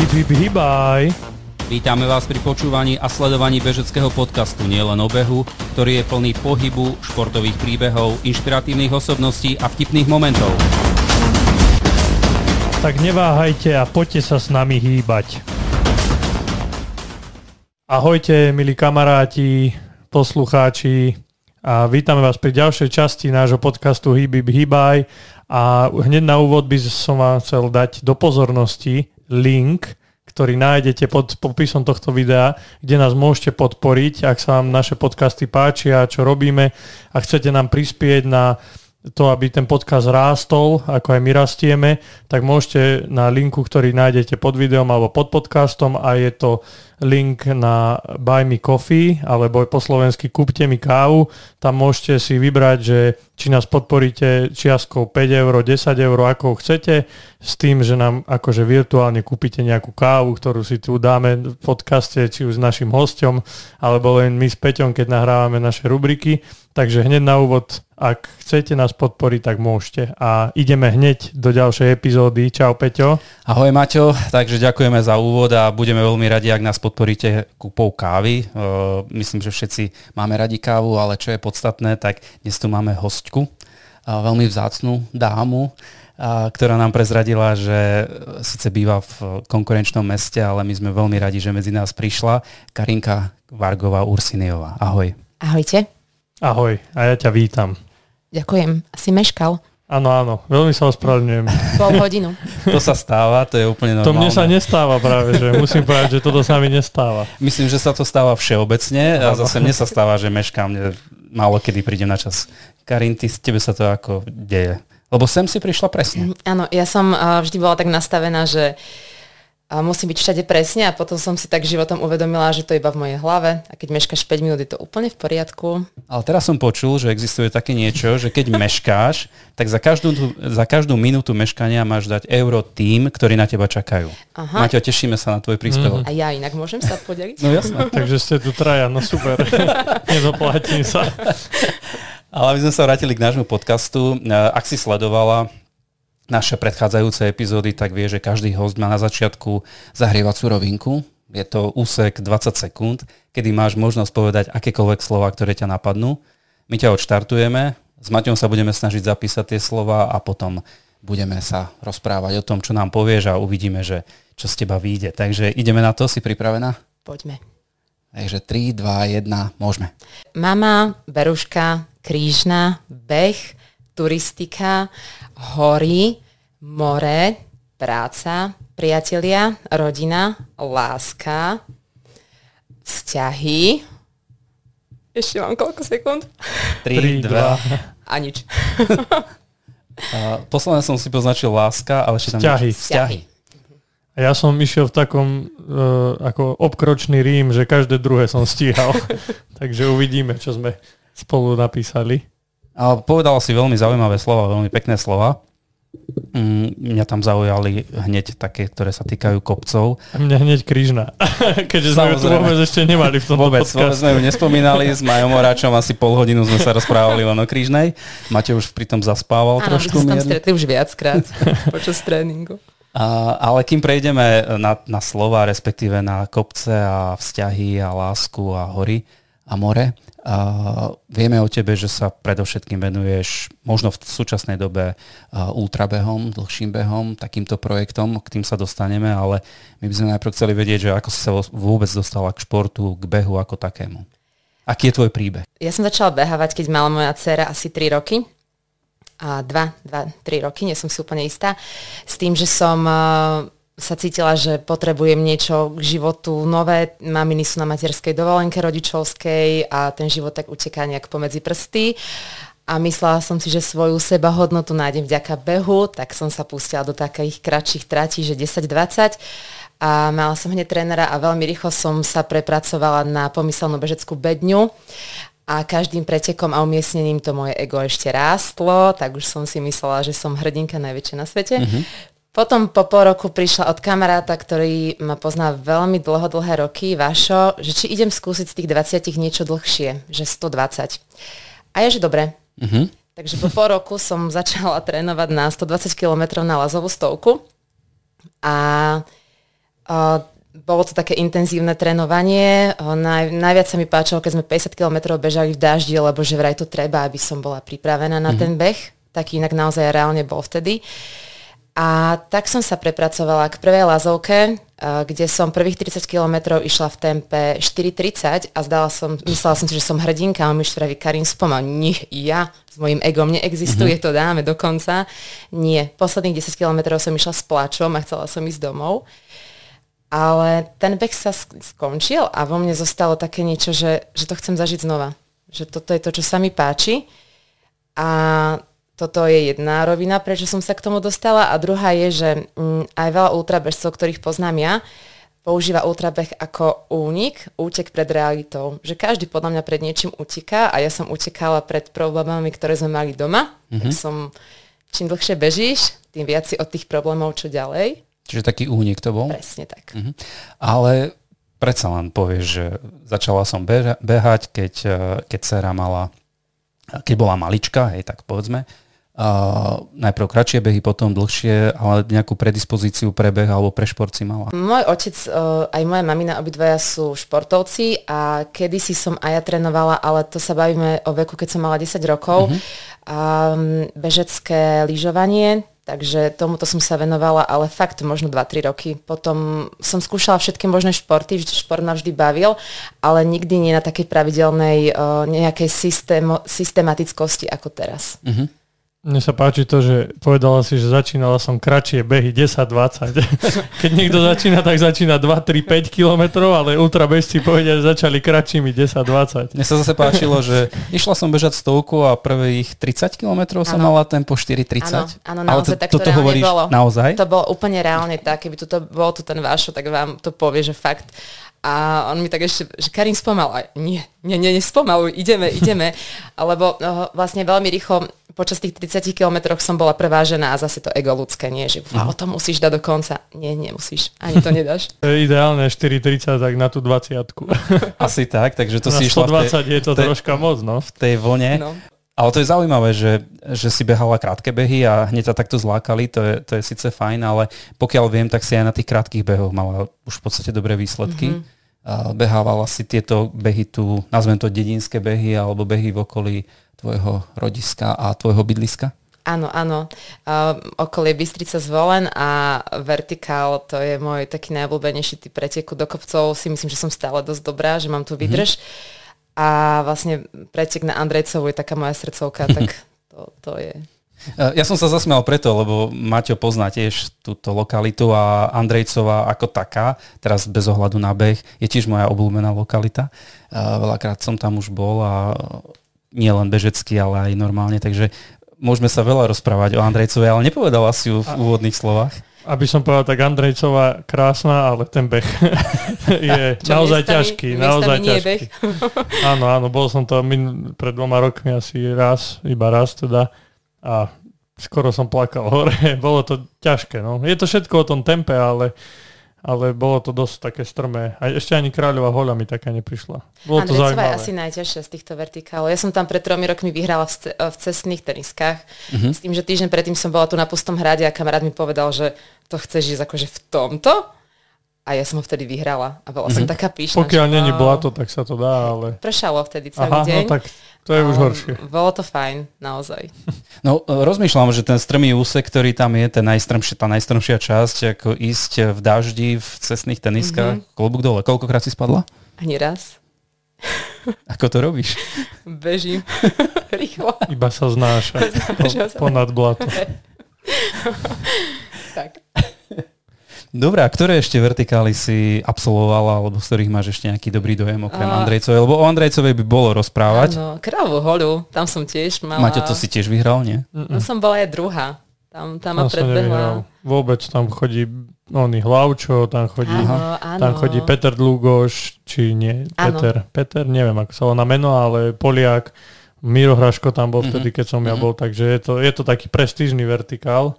Hip, hip, hibaj. Vítame vás pri počúvaní a sledovaní bežeckého podcastu Nielen o behu, ktorý je plný pohybu, športových príbehov, inšpiratívnych osobností a vtipných momentov. Tak neváhajte a poďte sa s nami hýbať. Ahojte, milí kamaráti, poslucháči a vítame vás pri ďalšej časti nášho podcastu Hýby Hýbaj a hneď na úvod by som vám chcel dať do pozornosti link ktorý nájdete pod popisom tohto videa, kde nás môžete podporiť, ak sa vám naše podcasty páčia, čo robíme a chcete nám prispieť na to, aby ten podcast rástol, ako aj my rastieme, tak môžete na linku, ktorý nájdete pod videom alebo pod podcastom a je to link na Buy Me Coffee alebo po slovensky Kúpte mi kávu. Tam môžete si vybrať, že či nás podporíte čiastkou 5 eur, 10 eur, ako chcete, s tým, že nám akože virtuálne kúpite nejakú kávu, ktorú si tu dáme v podcaste, či už s našim hostom, alebo len my s Peťom, keď nahrávame naše rubriky. Takže hneď na úvod, ak chcete nás podporiť, tak môžete. A ideme hneď do ďalšej epizódy. Čau Peťo. Ahoj Maťo, takže ďakujeme za úvod a budeme veľmi radi, ak nás podporíte kúpou kávy. Myslím, že všetci máme radi kávu, ale čo je podstatné, tak dnes tu máme hostku, veľmi vzácnú dámu, ktorá nám prezradila, že síce býva v konkurenčnom meste, ale my sme veľmi radi, že medzi nás prišla Karinka Vargová Ursiniová. Ahoj. Ahojte. Ahoj, a ja ťa vítam. Ďakujem. Asi meškal. Áno, áno, veľmi sa ospravedlňujem. Pol hodinu. to sa stáva, to je úplne normálne. To mne sa nestáva práve, že musím povedať, že toto sa mi nestáva. Myslím, že sa to stáva všeobecne a zase mne sa stáva, že meškám, málo kedy prídem na čas. Karin, ty, tebe sa to ako deje? Lebo sem si prišla presne. Áno, ja som vždy bola tak nastavená, že a musím byť všade presne a potom som si tak životom uvedomila, že to je iba v mojej hlave a keď meškáš 5 minút, je to úplne v poriadku. Ale teraz som počul, že existuje také niečo, že keď meškáš, tak za každú, za každú minútu meškania máš dať euro tým, ktorí na teba čakajú. Aha. Maťo, tešíme sa na tvoj príspevok. Mm. A ja inak môžem sa podeliť? No jasné. Takže ste tu traja, no super. Nezaplatím sa. Ale aby sme sa vrátili k nášmu podcastu. Ak si sledovala naše predchádzajúce epizódy, tak vie, že každý host má na začiatku zahrievacú rovinku. Je to úsek 20 sekúnd, kedy máš možnosť povedať akékoľvek slova, ktoré ťa napadnú. My ťa odštartujeme, s Maťom sa budeme snažiť zapísať tie slova a potom budeme sa rozprávať o tom, čo nám povieš a uvidíme, že čo z teba vyjde. Takže ideme na to, si pripravená? Poďme. Takže 3, 2, 1, môžeme. Mama, Beruška, Krížna, Beh, turistika, hory, more, práca, priatelia, rodina, láska, vzťahy. Ešte mám koľko sekúnd? 3, 2. A nič. posledné som si poznačil láska, ale ešte tam vzťahy. vzťahy. A ja som išiel v takom uh, ako obkročný rím, že každé druhé som stíhal. Takže uvidíme, čo sme spolu napísali. A povedal si veľmi zaujímavé slova, veľmi pekné slova. Mm, mňa tam zaujali hneď také, ktoré sa týkajú kopcov. A mňa hneď krížna, keďže sme ju tu vôbec ešte nemali v tom Vôbec, vôbec sme ju nespomínali, s Majom Oráčom asi pol hodinu sme sa rozprávali len o krížnej. Máte už pritom zaspával Áno, trošku Áno, tam stretli už viackrát počas tréningu. A, ale kým prejdeme na, na slova, respektíve na kopce a vzťahy a lásku a hory a more, Uh, vieme o tebe, že sa predovšetkým venuješ možno v súčasnej dobe ultrabehom, dlhším behom, takýmto projektom, k tým sa dostaneme, ale my by sme najprv chceli vedieť, že ako si sa vôbec dostala k športu, k behu ako takému. Aký je tvoj príbeh? Ja som začala behávať, keď mala moja dcera asi 3 roky. A 2, 2, 3 roky, nie som si úplne istá. S tým, že som uh, sa cítila, že potrebujem niečo k životu nové. Maminy sú na materskej dovolenke rodičovskej a ten život tak uteká nejak pomedzi prsty. A myslela som si, že svoju seba hodnotu nájdem vďaka behu, tak som sa pustila do takých kratších tratí, že 10-20 a mala som hneď trénera a veľmi rýchlo som sa prepracovala na pomyselnú bežeckú bedňu a každým pretekom a umiestnením to moje ego ešte rástlo, tak už som si myslela, že som hrdinka najväčšia na svete. Mm-hmm. Potom po pol roku prišla od kamaráta, ktorý ma pozná veľmi dlho, dlhé roky, Vašo, že či idem skúsiť z tých 20 niečo dlhšie, že 120. A je, že dobre. Uh-huh. Takže po pol roku som začala trénovať na 120 km na lazovú stovku a Uh, bolo to také intenzívne trénovanie. Naj, najviac sa mi páčilo, keď sme 50 km bežali v daždi, lebo že vraj to treba, aby som bola pripravená na mm-hmm. ten beh. Taký inak naozaj reálne bol vtedy. A tak som sa prepracovala k prvej lazovke, kde som prvých 30 km išla v tempe 4.30 a zdala som, myslela som si, že som hrdinka a mi štraví Karin spomal. Nie, ja s mojim egom neexistuje, mm-hmm. to dáme dokonca. Nie, posledných 10 km som išla s plačom a chcela som ísť domov. Ale ten beh sa skončil a vo mne zostalo také niečo, že, že to chcem zažiť znova. Že toto je to, čo sa mi páči. A toto je jedna rovina, prečo som sa k tomu dostala. A druhá je, že mm, aj veľa ultrabežcov, ktorých poznám ja, používa ultrabeh ako únik, útek pred realitou. Že každý podľa mňa pred niečím uteká a ja som utekala pred problémami, ktoré sme mali doma. Mm-hmm. Tak som, čím dlhšie bežíš, tým viac si od tých problémov čo ďalej. Čiže taký únik to bol? Presne tak. Uh-huh. Ale predsa len povieš, že začala som behať, keď, eh, keď dcera mala, keď bola malička, hej, tak povedzme. Uh, najprv kratšie behy, potom dlhšie, ale nejakú predispozíciu pre beh alebo pre šport si mala? Môj otec, uh, aj moja mamina, obidvaja sú športovci a kedysi som aj ja trénovala, ale to sa bavíme o veku, keď som mala 10 rokov. Uh-huh. Um, bežecké lyžovanie, Takže tomuto som sa venovala, ale fakt možno 2-3 roky. Potom som skúšala všetky možné športy, šport ma vždy bavil, ale nikdy nie na takej pravidelnej uh, nejakej systém, systematickosti ako teraz. Uh-huh. Mne sa páči to, že povedala si, že začínala som kratšie behy 10-20. Keď niekto začína, tak začína 2, 3, 5 kilometrov, ale ultrabežci povedia, že začali kratšími 10-20. Mne sa zase páčilo, že išla som bežať stovku a prvých 30 kilometrov som mala tempo 4,30. Áno, naozaj, ale to, tak to, toto hovoríš bolo. naozaj? To bolo úplne reálne tak, keby tu bol tu ten vášo, tak vám to povie, že fakt a on mi tak ešte, že Karin spomal. A nie, nie, nie, nespomaluj, ideme, ideme. Lebo no, vlastne veľmi rýchlo počas tých 30 kilometroch som bola prvá žena a zase to ego ľudské nie, že wow, to musíš dať do konca. Nie, nemusíš, ani to nedáš. Ideálne 4,30 tak na tú 20 Asi tak, takže to na si išla 120 v tej, je to tej, troška moc, no. V tej vlne. No. Ale to je zaujímavé, že, že si behala krátke behy a hneď ťa takto zlákali, to je, to je síce fajn, ale pokiaľ viem, tak si aj na tých krátkých behoch mala už v podstate dobré výsledky. Mm-hmm. Behávala si tieto behy tu, nazvem to dedinské behy alebo behy v okolí tvojho rodiska a tvojho bydliska? Áno, áno. Uh, okolie Bystrica zvolen a vertikál, to je môj taký najobľúbenejší typ preteku do kopcov. Si myslím, že som stále dosť dobrá, že mám tu vydrž. Mm-hmm. A vlastne pretek na Andrejcovu je taká moja srdcovka, tak to, to je... E, ja som sa zasmial preto, lebo Maťo pozná tiež túto lokalitu a Andrejcová ako taká, teraz bez ohľadu na beh, je tiež moja obľúbená lokalita. E, veľakrát som tam už bol a nie len bežecky, ale aj normálne, takže môžeme sa veľa rozprávať o Andrejcovej, ale nepovedala si ju v úvodných slovách. Aby som povedal tak, Andrejcová krásna, ale ten beh je Čo naozaj miestami, ťažký. Naozaj ťažký. áno, áno, bol som to min, pred dvoma rokmi asi raz, iba raz teda. A skoro som plakal hore. Bolo to ťažké. No. Je to všetko o tom tempe, ale ale bolo to dosť také strmé. A ešte ani kráľová hoľa mi taká neprišla. Bolo to zaujímavé. je asi najťažšia z týchto vertikálov. Ja som tam pred tromi rokmi vyhrala v, ce- v cestných teniskách. Mm-hmm. S tým, že týždeň predtým som bola tu na pustom hrade a kamarát mi povedal, že to chceš ísť akože v tomto? A ja som ho vtedy vyhrala a bola mm-hmm. som mhm. taká píšna. Pokiaľ že, není blato, tak sa to dá, ale... Pršalo vtedy celý Aha, no deň. No tak to je už horšie. Bolo to fajn, naozaj. No, rozmýšľam, že ten strmý úsek, ktorý tam je, ten najstrmšia, tá najstrmšia časť, ako ísť v daždi, v cestných teniskách, mm-hmm. klobúk dole. Koľkokrát si spadla? Ani raz. Ako to robíš? Bežím. Rýchlo. Iba sa znáša. Po, ponad blato. tak. Dobre, a ktoré ešte vertikály si absolvovala, alebo z ktorých máš ešte nejaký dobrý dojem okrem a... Andrejcovej? Lebo o Andrejcovej by bolo rozprávať. Áno, krávu holu, tam som tiež mala... Maťo, to si tiež vyhral, nie? No som bola aj druhá. Tam, tam ma predbehla. Vôbec tam chodí oný Hlavčo, tam chodí, áno, áno. tam chodí Peter Dlugoš, či nie, Peter, áno. Peter, neviem ako sa volá meno, ale Poliak, Miro Hraško tam bol vtedy, mhm. keď som mm-hmm. ja mhm. bol, takže je to, je to taký prestížny vertikál,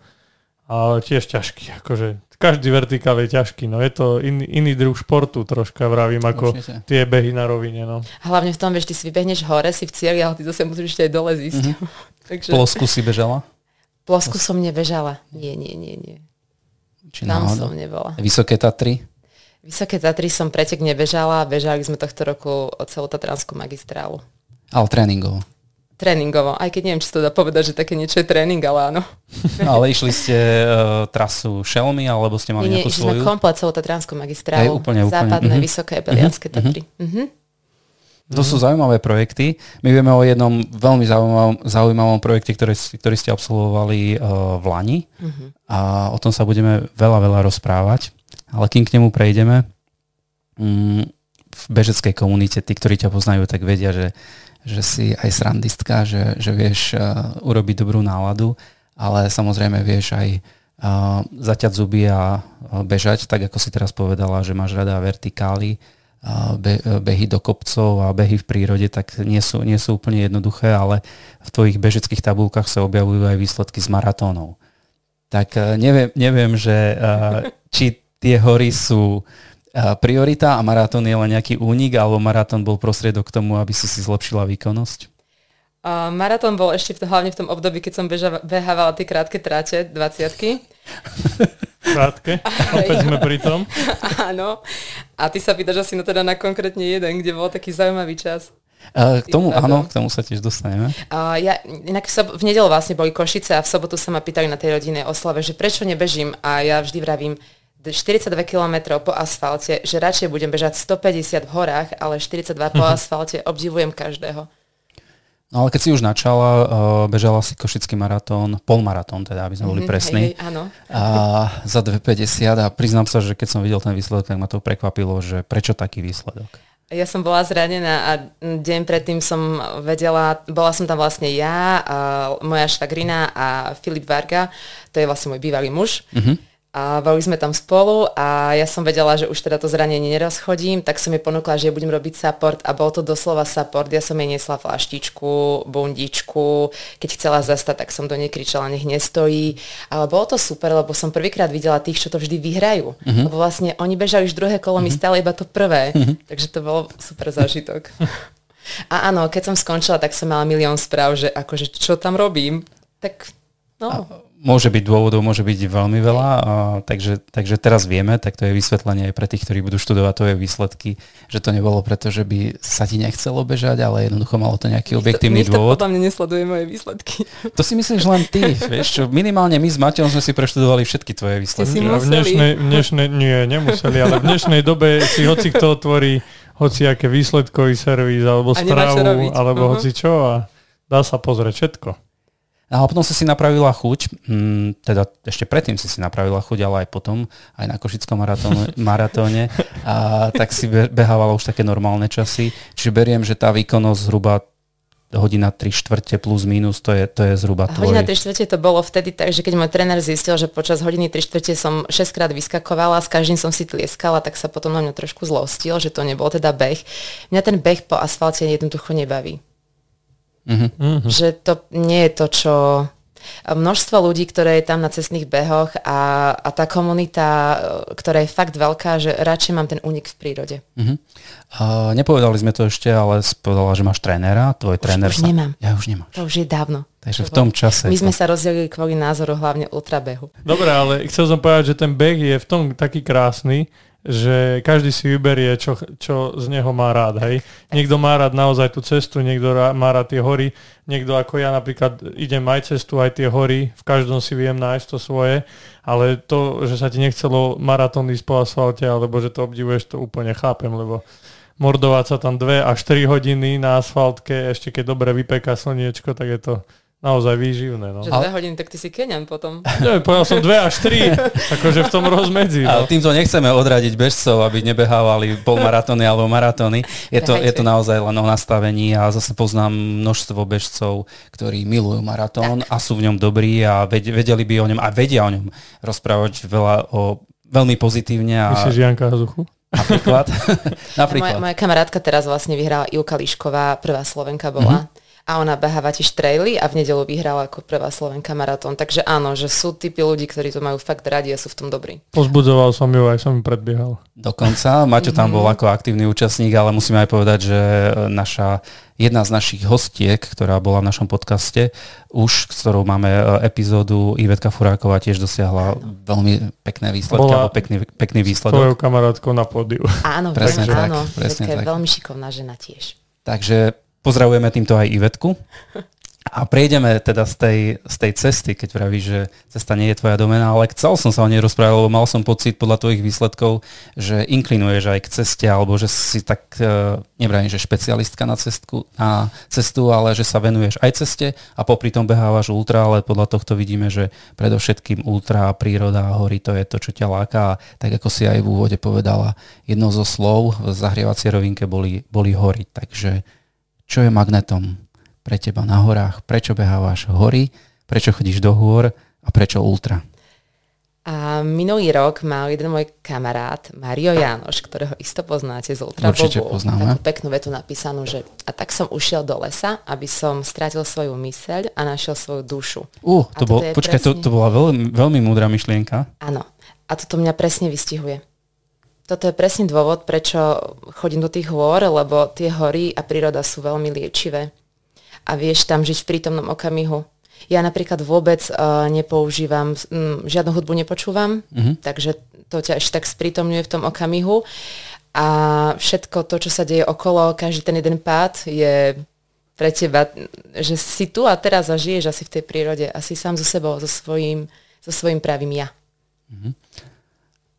ale tiež ťažký, akože každý vertikál je ťažký, no je to in, iný druh športu troška, vravím, ako Určite. tie behy na rovine, no. Hlavne v tom, že ty si vybehneš hore, si v cieli, ale ty zase musíš ešte aj dole zísť. Mm-hmm. Takže... Plosku si bežala? Plosku som nebežala. Nie, nie, nie, nie. Či Tam náhodou? som nebola. Vysoké Tatry? Vysoké Tatry som pretek nebežala, bežali sme tohto roku celú Tatranskú magistrálu. Ale tréningovo. Tréningovo, aj keď neviem, či to dá povedať, že také niečo je tréning, ale áno. No, ale išli ste uh, trasu Šelmy, alebo ste mali Nie, nie, nejakú išli svoju? sme komplet celú Tatranskú magistrálu. Hej, úplne, úplne. Západné, Mhm. vysoké, Belianské Tatry. Mhm. To sú zaujímavé projekty. My vieme o jednom veľmi zaujímavom, zaujímavom projekte, ktorý, ktorý ste absolvovali uh, v Lani a o tom sa budeme veľa, veľa rozprávať. Ale kým k nemu prejdeme, mm, v bežeckej komunite, tí, ktorí ťa poznajú, tak vedia, že, že si aj srandistka, že, že vieš uh, urobiť dobrú náladu, ale samozrejme vieš aj uh, zaťať zuby a uh, bežať, tak ako si teraz povedala, že máš rada vertikály, be, behy do kopcov a behy v prírode, tak nie sú, nie sú úplne jednoduché, ale v tvojich bežeckých tabulkách sa objavujú aj výsledky z maratónov. Tak neviem, neviem že či tie hory sú priorita a maratón je len nejaký únik, alebo maratón bol prostriedok k tomu, aby si si zlepšila výkonnosť? Uh, maratón bol ešte v, hlavne v tom období, keď som beža, behávala tie krátke tráte, 20 Krátke. Opäť sme pri tom. Áno. A ty sa pýtaš asi no teda na konkrétne jeden, kde bol taký zaujímavý čas. K tomu, áno, k tomu sa tiež dostaneme. Uh, ja, inak v, sob- v nedelu vlastne boli Košice a v sobotu sa ma pýtali na tej rodinnej oslave, že prečo nebežím a ja vždy vravím, 42 km po asfalte, že radšej budem bežať 150 v horách, ale 42 po asfalte obdivujem každého. No ale keď si už načala, uh, bežala si košický maratón, polmaratón teda, aby sme boli Mhm, presní. Hej, hej, áno. a za 2,50 a priznám sa, že keď som videl ten výsledok, tak ma to prekvapilo, že prečo taký výsledok. Ja som bola zranená a deň predtým som vedela, bola som tam vlastne ja, a moja švagrina a Filip Varga, to je vlastne môj bývalý muž. A boli sme tam spolu a ja som vedela, že už teda to zranenie nerozchodím, tak som jej ponúkla, že budem robiť support a bol to doslova support. Ja som jej nesla flaštičku, bundičku, keď chcela zastať, tak som do nej kričala, nech nestojí. Ale bolo to super, lebo som prvýkrát videla tých, čo to vždy vyhrajú. Lebo vlastne oni bežali už druhé kolo, my stále iba to prvé. Takže to bol super zážitok. A áno, keď som skončila, tak som mala milión správ, že akože čo tam robím. Tak no, Môže byť dôvodov, môže byť veľmi veľa, a takže, takže teraz vieme, tak to je vysvetlenie aj pre tých, ktorí budú študovať tvoje výsledky, že to nebolo preto, že by sa ti nechcelo bežať, ale jednoducho malo to nejaký objektívny nikto dôvod. podľa mňa nesleduje moje výsledky. To si myslíš len ty, vieš čo, minimálne my s Mateom sme si preštudovali všetky tvoje výsledky. si v dnešnej, v dnešnej, nie, nemuseli, ale v dnešnej dobe si hoci kto otvorí hociaké výsledkový servis alebo A správu, alebo Mhm. hoci čo a dá sa pozrieť všetko. A potom si si napravila chuť, mm, teda ešte predtým si si napravila chuť, ale aj potom, aj na Košickom maratóne, maratóne, a tak si be- behávala už také normálne časy. Čiže beriem, že tá výkonnosť zhruba hodina 3 štvrte plus minus, to je, to je zhruba A hodina tvoj. 3 štvrte to bolo vtedy tak, že keď môj tréner zistil, že počas hodiny 3 štvrte som 6 krát vyskakovala, s každým som si tlieskala, tak sa potom na mňa trošku zlostil, že to nebol teda beh. Mňa ten beh po asfalte jednoducho nebaví. Mhm. Že to nie je to, čo... Množstvo ľudí, ktoré je tam na cestných behoch a, a tá komunita, ktorá je fakt veľká, že radšej mám ten únik v prírode. Mhm. A nepovedali sme to ešte, ale povedala, že máš trénera, tvoj tréner už sa... nemám. Ja už nemám. To už je dávno. Takže v tom čase... My sme sa rozdelili kvôli názoru hlavne ultrabehu. Dobre, ale chcel som povedať, že ten beh je v tom taký krásny, že každý si vyberie, čo, čo z neho má rád. Hej. Niekto má rád naozaj tú cestu, niekto má rád tie hory, niekto ako ja napríklad idem aj cestu, aj tie hory, v každom si viem nájsť to svoje, ale to, že sa ti nechcelo maratón ísť po asfalte, alebo že to obdivuješ, to úplne chápem, lebo mordovať sa tam 2 až 4 hodiny na asfaltke, ešte keď dobre vypeká slniečko, tak je to naozaj výživné. No. Že dve hodiny, tak ty si Keňan potom. Nie, povedal som 2 až 3, akože v tom rozmedzi. Ale No. týmto nechceme odradiť bežcov, aby nebehávali polmaratóny alebo maratóny. Je to, je to naozaj len o nastavení a zase poznám množstvo bežcov, ktorí milujú maratón a sú v ňom dobrí a ved- vedeli by o ňom a vedia o ňom rozprávať veľa o veľmi pozitívne a Myslíš Janka Hazuchu? napríklad, Moja, napríklad. moja kamarátka teraz vlastne vyhrala Ivka Lišková, prvá Slovenka bola. Mhm. A ona beháva tiež traily a v nedelu vyhrala ako prvá Slovenka maratón. Takže áno, že sú typy ľudí, ktorí to majú fakt radi a sú v tom dobrí. Pozbudzoval som ju, aj som ju predbiehal. Dokonca. Maťo tam bol ako aktívny účastník, ale musíme aj povedať, že naša, jedna z našich hostiek, ktorá bola v našom podcaste, už, s ktorou máme e, epizódu, Ivetka Furáková tiež dosiahla veľmi pekné výsledky, Bola alebo pekný, pekný Tvojou výsledok. kamarátkou na pódiu. Áno, Presne tak, áno. presne tak. veľmi šikovná žena tiež. Takže pozdravujeme týmto aj Ivetku. A prejdeme teda z tej, z tej cesty, keď vravíš, že cesta nie je tvoja domena, ale chcel som sa o nej rozprávať, lebo mal som pocit podľa tvojich výsledkov, že inklinuješ aj k ceste, alebo že si tak, e, že špecialistka na, cestku, na cestu, ale že sa venuješ aj ceste a popri tom behávaš ultra, ale podľa tohto vidíme, že predovšetkým ultra, príroda a hory, to je to, čo ťa láka. A tak ako si aj v úvode povedala, jedno zo slov v zahrievacej rovinke boli, boli hory. Takže čo je magnetom pre teba na horách? Prečo behávaš hory? Prečo chodíš do hôr? A prečo ultra? A minulý rok mal jeden môj kamarát, Mario Jánoš, ktorého isto poznáte z Ultra Určite Bobu, poznáme. takú peknú vetu napísanú, že a tak som ušiel do lesa, aby som strátil svoju myseľ a našiel svoju dušu. Uh, to, bol, počkaj, to, presne- to bola veľmi, veľmi múdra myšlienka. Áno. A toto mňa presne vystihuje. Toto je presne dôvod, prečo chodím do tých hôr, lebo tie hory a príroda sú veľmi liečivé. A vieš tam žiť v prítomnom okamihu. Ja napríklad vôbec uh, nepoužívam, mm, žiadnu hudbu nepočúvam, mm-hmm. takže to ťa ešte tak sprítomňuje v tom okamihu. A všetko to, čo sa deje okolo, každý ten jeden pád je pre teba, že si tu a teraz a žiješ asi v tej prírode, asi sám so sebou, so svojím, so svojím pravým ja.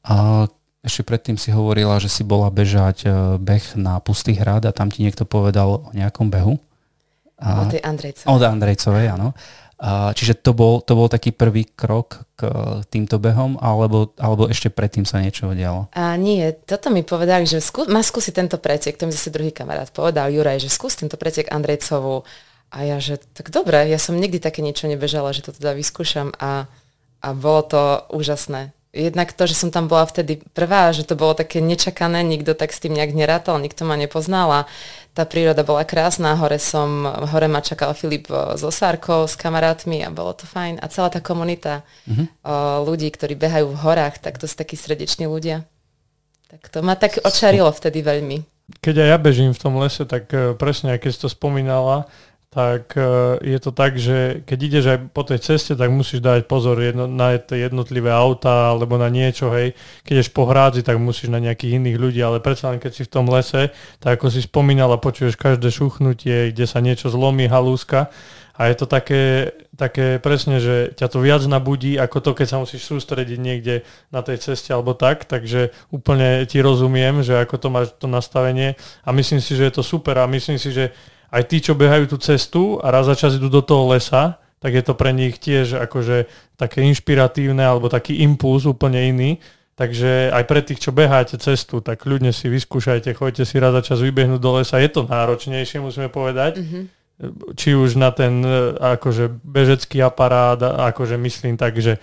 A ešte predtým si hovorila, že si bola bežať e, beh na Pustý hrad a tam ti niekto povedal o nejakom behu. O A, tej Andrejce. od Andrejcovej, áno. A, čiže to bol, to bol taký prvý krok k týmto behom, alebo, alebo ešte predtým sa niečo dialo? A nie, toto mi povedali, že skú, má skúsiť tento pretek, to mi zase druhý kamarát povedal, Juraj, že skús tento pretek Andrejcovú. A ja, že tak dobre, ja som nikdy také niečo nebežala, že to teda vyskúšam a, a bolo to úžasné. Jednak to, že som tam bola vtedy prvá, že to bolo také nečakané, nikto tak s tým nejak nerátal, nikto ma nepoznal a tá príroda bola krásna, hore som, hore ma čakal Filip eh, s osárkou, s kamarátmi a bolo to fajn. A celá tá komunita mm-hmm. ľudí, ktorí behajú v horách, tak to sú takí srdeční ľudia. Tak to ma tak očarilo vtedy veľmi. Keď aj ja bežím v tom lese, tak eh, presne, aj keď si to spomínala, tak eh, je to tak, že keď ideš aj po tej ceste, tak musíš dať pozor jedno, na tie jednotlivé auta alebo na niečo, hej. Keď ješ po hrádzi, tak musíš na nejakých iných ľudí, ale predsa len keď si v tom lese, tak ako si spomínala, počuješ každé šuchnutie, kde sa niečo zlomí, halúska. A je to také, také presne, že ťa to viac nabudí, ako to, keď sa musíš sústrediť niekde na tej ceste alebo tak, takže úplne ti rozumiem, že ako to máš to nastavenie a myslím si, že je to super a myslím si, že aj tí, čo behajú tú cestu a raz za čas idú do toho lesa, tak je to pre nich tiež akože také inšpiratívne alebo taký impuls úplne iný. Takže aj pre tých, čo beháte cestu, tak ľudne si vyskúšajte, choďte si raz za čas vybehnúť do lesa. Je to náročnejšie, musíme povedať. Mm-hmm. Či už na ten e, akože bežecký aparát, akože myslím tak, že,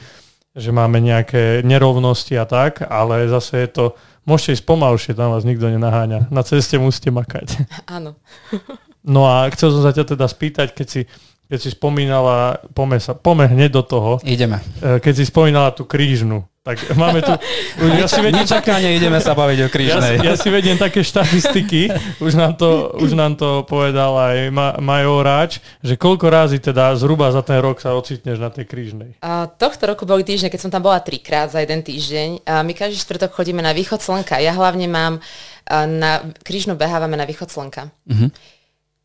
že máme nejaké nerovnosti a tak, ale zase je to, môžete ísť pomalšie, tam vás nikto nenaháňa. Na ceste musíte makať. Áno. No a chcel som sa ťa teda spýtať, keď si, keď si spomínala, pome, sa, pome hneď do toho, Ideme. e, keď si spomínala tú krížnu, tak máme tu, už ja si vediem, Nečakane ideme sa baviť o ja, si- krížnej. ja si vediem také štatistiky, už nám to, už nám to povedal aj Ma, Majo Ráč, že koľko razy teda zhruba za ten rok sa ocitneš na tej krížnej. A tohto roku boli týždne, keď som tam bola trikrát za jeden týždeň. A my každý štvrtok chodíme na východ slnka. Ja hlavne mám, na krížnu behávame na východ slnka. Mhm.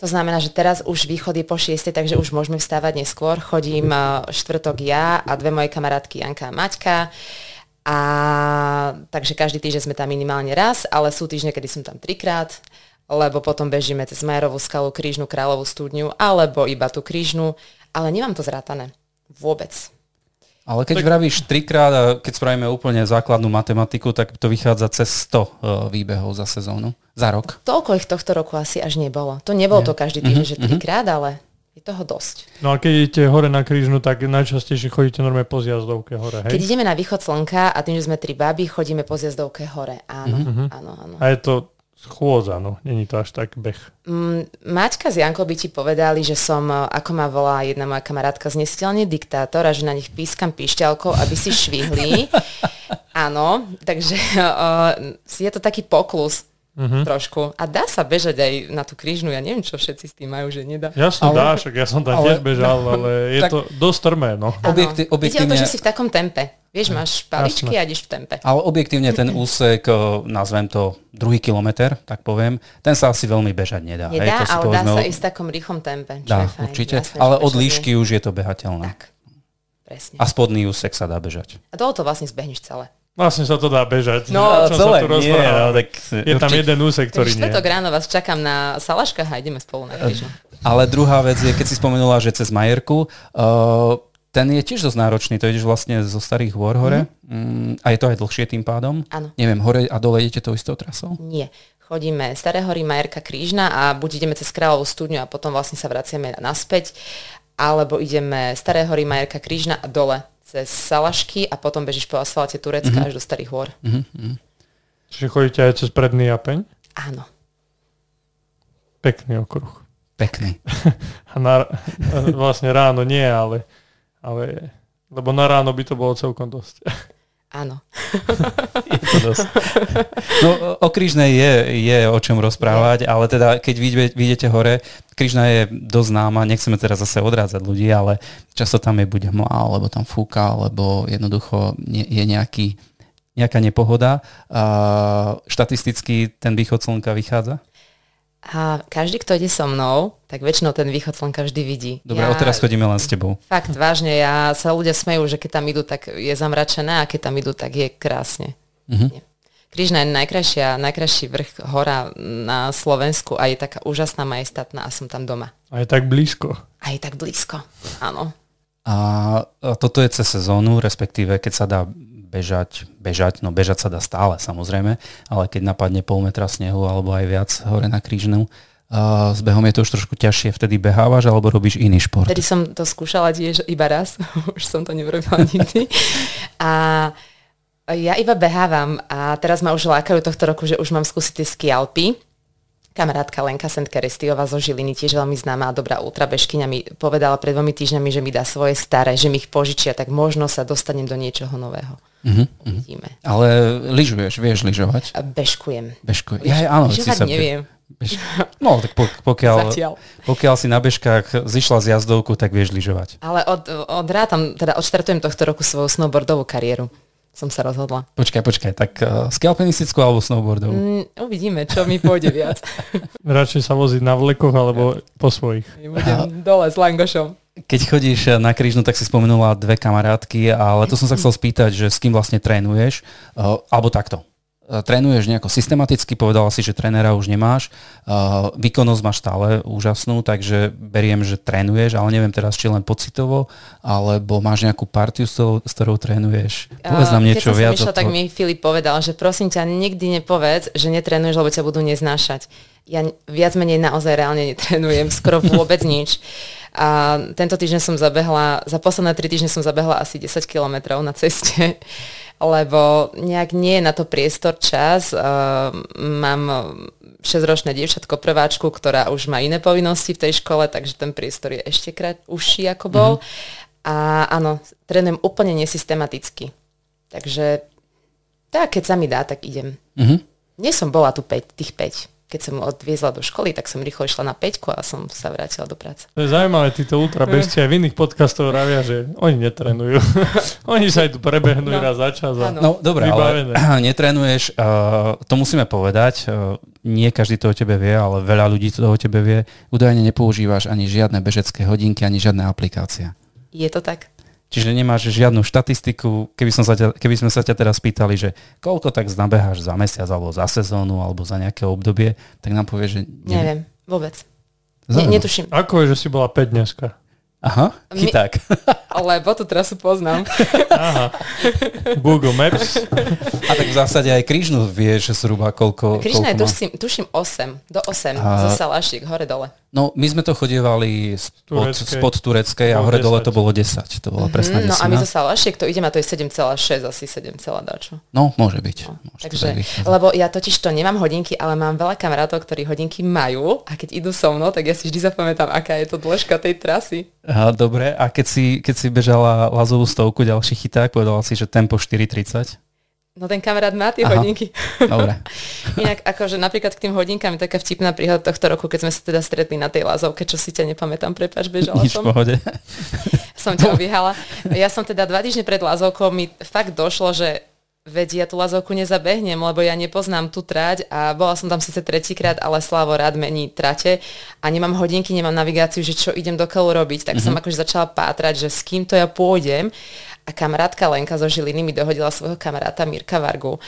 To znamená, že teraz už východ je po 6, takže už môžeme vstávať neskôr. Chodím a, štvrtok ja a dve moje kamarátky Janka a Maťka. A takže každý týždeň sme tam minimálne raz, ale sú týždne, kedy som tam trikrát, lebo potom bežíme cez Majerovú skalu, Krížnu, Kráľovú studňu, alebo iba tú Krížnu, ale nemám to zrátané. Vôbec. Ale keď vravíš trikrát a keď spravíme úplne základnú matematiku, tak to vychádza cez 100 e, výbehov za sezónu, za rok. Toľko ich tohto roku asi až nebolo. To nebolo to každý týždeň, že trikrát, ale je toho dosť. No a keď idete hore na krížnu, tak najčastejšie chodíte normálne po zjazdovke hore, Keď hej? ideme na východ slnka a tým, že sme tri baby, chodíme po zjazdovke hore. Áno, áno, áno. A je to schôdza, no. Není to až tak beh. Mm, Maťka s Jankou by ti povedali, že som, e, ako ma volá jedna moja kamarátka, znesiteľne diktátor a že na nich pískam píšťalkou, aby si švihli. Áno, takže uh, je to taký poklus uh-huh. trošku. A dá sa bežať aj na tú krížnu, ja neviem, čo všetci s tým majú, že nedá. Jasne ale, dá, však ja som tam ale, tiež bežal, ale je tak, to dosť trmé, no. Objekti- objektívne... Ide o to, že si v takom tempe. Vieš, máš paličky Jasne. a ideš v tempe. Ale objektívne ten úsek, nazvem to druhý kilometr, tak poviem, ten sa asi veľmi bežať nedá. Nedá, hej, to ale dá sa ísť v takom rýchlom tempe. Dá, fajn, určite. Jasne, ale od líšky už je to behateľné. Tak, presne. A spodný úsek sa dá bežať. A toho to vlastne zbehneš celé. Vlastne sa to dá bežať. No, celé nie, no, tak je tam jeden úsek, ktorý nie. Čtvrtok ráno vás čakám na Salaškách a ideme spolu na krížu. Ale druhá vec je, keď si spomenula, že cez Majerku, uh, ten je tiež dosť náročný, to ideš vlastne zo starých hôr hore mm-hmm. mm, a je to aj dlhšie tým pádom. Áno. Neviem, hore a dole idete tou istou trasou? Nie. Chodíme Staré hory, Majerka, Krížna a buď ideme cez Kráľovú studňu a potom vlastne sa vraciame naspäť, alebo ideme Staré hory, Majerka, Krížna a dole cez Salašky a potom bežíš po asfalte Turecka mm-hmm. až do Starých hôr. Mm-hmm. Čiže chodíte aj cez predný Japeň? Áno. Pekný okruh. Pekný. a na, vlastne ráno nie, ale ale lebo na ráno by to bolo celkom dosť. Áno. No o Kryžnej je, je o čom rozprávať, ale teda keď vidíte hore, Kryžna je dosť známa, nechceme teraz zase odrádzať ľudí, ale často tam je buď hmla, alebo tam fúka, alebo jednoducho je nejaký, nejaká nepohoda. A štatisticky ten východ slnka vychádza? A každý, kto ide so mnou, tak väčšinou ten východ slnka vždy vidí. Dobre, ja, odteraz chodíme len s tebou. Fakt, vážne, ja sa ľudia smejú, že keď tam idú, tak je zamračené a keď tam idú, tak je krásne. Uh-huh. Krížna je najkrajšia, najkrajší vrch hora na Slovensku a je taká úžasná, majestátna a som tam doma. A je tak blízko. A je tak blízko, áno. A toto je cez sezónu, respektíve keď sa dá bežať, bežať, no bežať sa dá stále samozrejme, ale keď napadne pol metra snehu alebo aj viac hore na krížnu, uh, s behom je to už trošku ťažšie, vtedy behávaš alebo robíš iný šport? Vtedy som to skúšala tiež iba raz, už som to neurobila nikdy. A ja iba behávam a teraz ma už lákajú tohto roku, že už mám skúsiť tie skialpy Kamarátka Lenka Sentkerestiová zo Žiliny, tiež veľmi známa a dobrá ultrabežkyňa, mi povedala pred dvomi týždňami, že mi dá svoje staré, že mi ich požičia, tak možno sa dostanem do niečoho nového. Uh-huh, Uvidíme. Ale lyžuješ, vieš lyžovať? Bežkujem. Bežkujem. Ja, áno, Lyžovať sa neviem. Bež... No, tak pokiaľ, pokiaľ si na bežkách zišla z jazdovku, tak vieš lyžovať. Ale od, od rátam, teda odštartujem tohto roku svoju snowboardovú kariéru som sa rozhodla. Počkaj, počkaj, tak uh, skialpinistickú alebo snowboardovú? Mm, uvidíme, čo mi pôjde viac. Radšej sa voziť na vlekoch alebo po svojich. Budem dole s langošom. Keď chodíš na krížnu, tak si spomenula dve kamarátky, ale to som sa chcel spýtať, že s kým vlastne trénuješ, uh, alebo takto. E, trénuješ nejako systematicky, povedala si, že trénera už nemáš, uh, výkonnosť máš stále úžasnú, takže beriem, že trénuješ, ale neviem teraz, či len pocitovo, alebo máš nejakú partiu, s ktorou, s ktorou trénuješ. Povedz nám niečo Keď viac. Keď tak mi Filip povedal, že prosím ťa, nikdy nepovedz, že netrénuješ, lebo ťa budú neznášať. Ja viac menej naozaj reálne netrénujem, skoro vôbec nič. A tento týždeň som zabehla, za posledné tri týždne som zabehla asi 10 kilometrov na ceste lebo nejak nie je na to priestor čas. Uh, mám 6-ročné dievčatko prváčku, ktorá už má iné povinnosti v tej škole, takže ten priestor je ešte krát užší ako bol. Mm-hmm. A áno, trénujem úplne nesystematicky. Takže tak, keď sa mi dá, tak idem. Mm-hmm. Nie som bola tu 5, tých 5 keď som odviezla do školy, tak som rýchlo išla na peťku a som sa vrátila do práce. To je zaujímavé, títo ultrabežci aj v iných podcastoch ravia, že oni netrenujú. oni sa aj tu prebehnú no. raz za čas. A no dobre, ale netrenuješ, uh, to musíme povedať, uh, nie každý to o tebe vie, ale veľa ľudí to o tebe vie. Údajne nepoužívaš ani žiadne bežecké hodinky, ani žiadne aplikácia. Je to tak? Čiže nemáš žiadnu štatistiku. Keby, som sa ťa, keby sme sa ťa teraz pýtali, že koľko tak nabeháš za mesiac, alebo za sezónu, alebo za nejaké obdobie, tak nám povieš, že... Neviem, neviem vôbec. Ne, netuším. Ako je, že si bola 5 dneska? Aha, chyták. Lebo tú trasu poznám. Aha. Google Maps. A tak v zásade aj krížnu vieš zhruba koľko... Križná je koľko tuším, tuším 8, do 8, A- zo Salašiek, hore dole. No, my sme to chodievali spod, Tureckej. spod Tureckej a Bolo hore dole 10. to bolo 10. To bola presná Mm, no a my zo Salašiek to ideme a to je 7,6, asi 7, dačo. No, môže byť. Môže to Takže, tak vychádzať. lebo ja totiž to nemám hodinky, ale mám veľa kamarátov, ktorí hodinky majú a keď idú so mnou, tak ja si vždy zapamätám, aká je to dĺžka tej trasy. Aha, dobre, a keď si, keď si bežala lazovú stovku, ďalší chyták, povedala si, že tempo 4.30? No ten kamarát má tie Aha. hodinky. Dobre. Inak akože napríklad k tým hodinkám je taká vtipná príhoda tohto roku, keď sme sa teda stretli na tej lazovke, čo si ťa nepamätám, prepač, bežala Nič v som. pohode. som ťa obiehala. Ja som teda dva týždne pred Lazovkou mi fakt došlo, že veď ja tú Lazovku nezabehnem, lebo ja nepoznám tú trať a bola som tam síce tretíkrát, ale Slavo rád mení trate a nemám hodinky, nemám navigáciu, že čo idem do keľu robiť, tak mm-hmm. som akože začala pátrať, že s kým to ja pôjdem a kamarátka Lenka zo Žiliny mi dohodila svojho kamaráta Mirka Vargu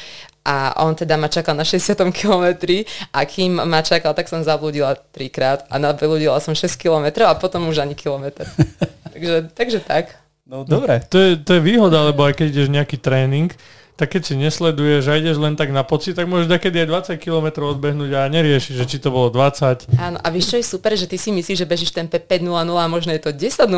a on teda ma čakal na 60. kilometri a kým ma čakal, tak som zabludila trikrát a nabludila som 6 kilometrov a potom už ani kilometr. takže, takže tak. No dobre. To je, to je výhoda, lebo aj keď ideš nejaký tréning, tak keď si nesleduješ a ideš len tak na pocit, tak môžeš takedy aj 20 km odbehnúť a neriešiš, že či to bolo 20. Áno, a vieš čo je super, že ty si myslíš, že bežíš tempe 5.00 a možno je to 10.00,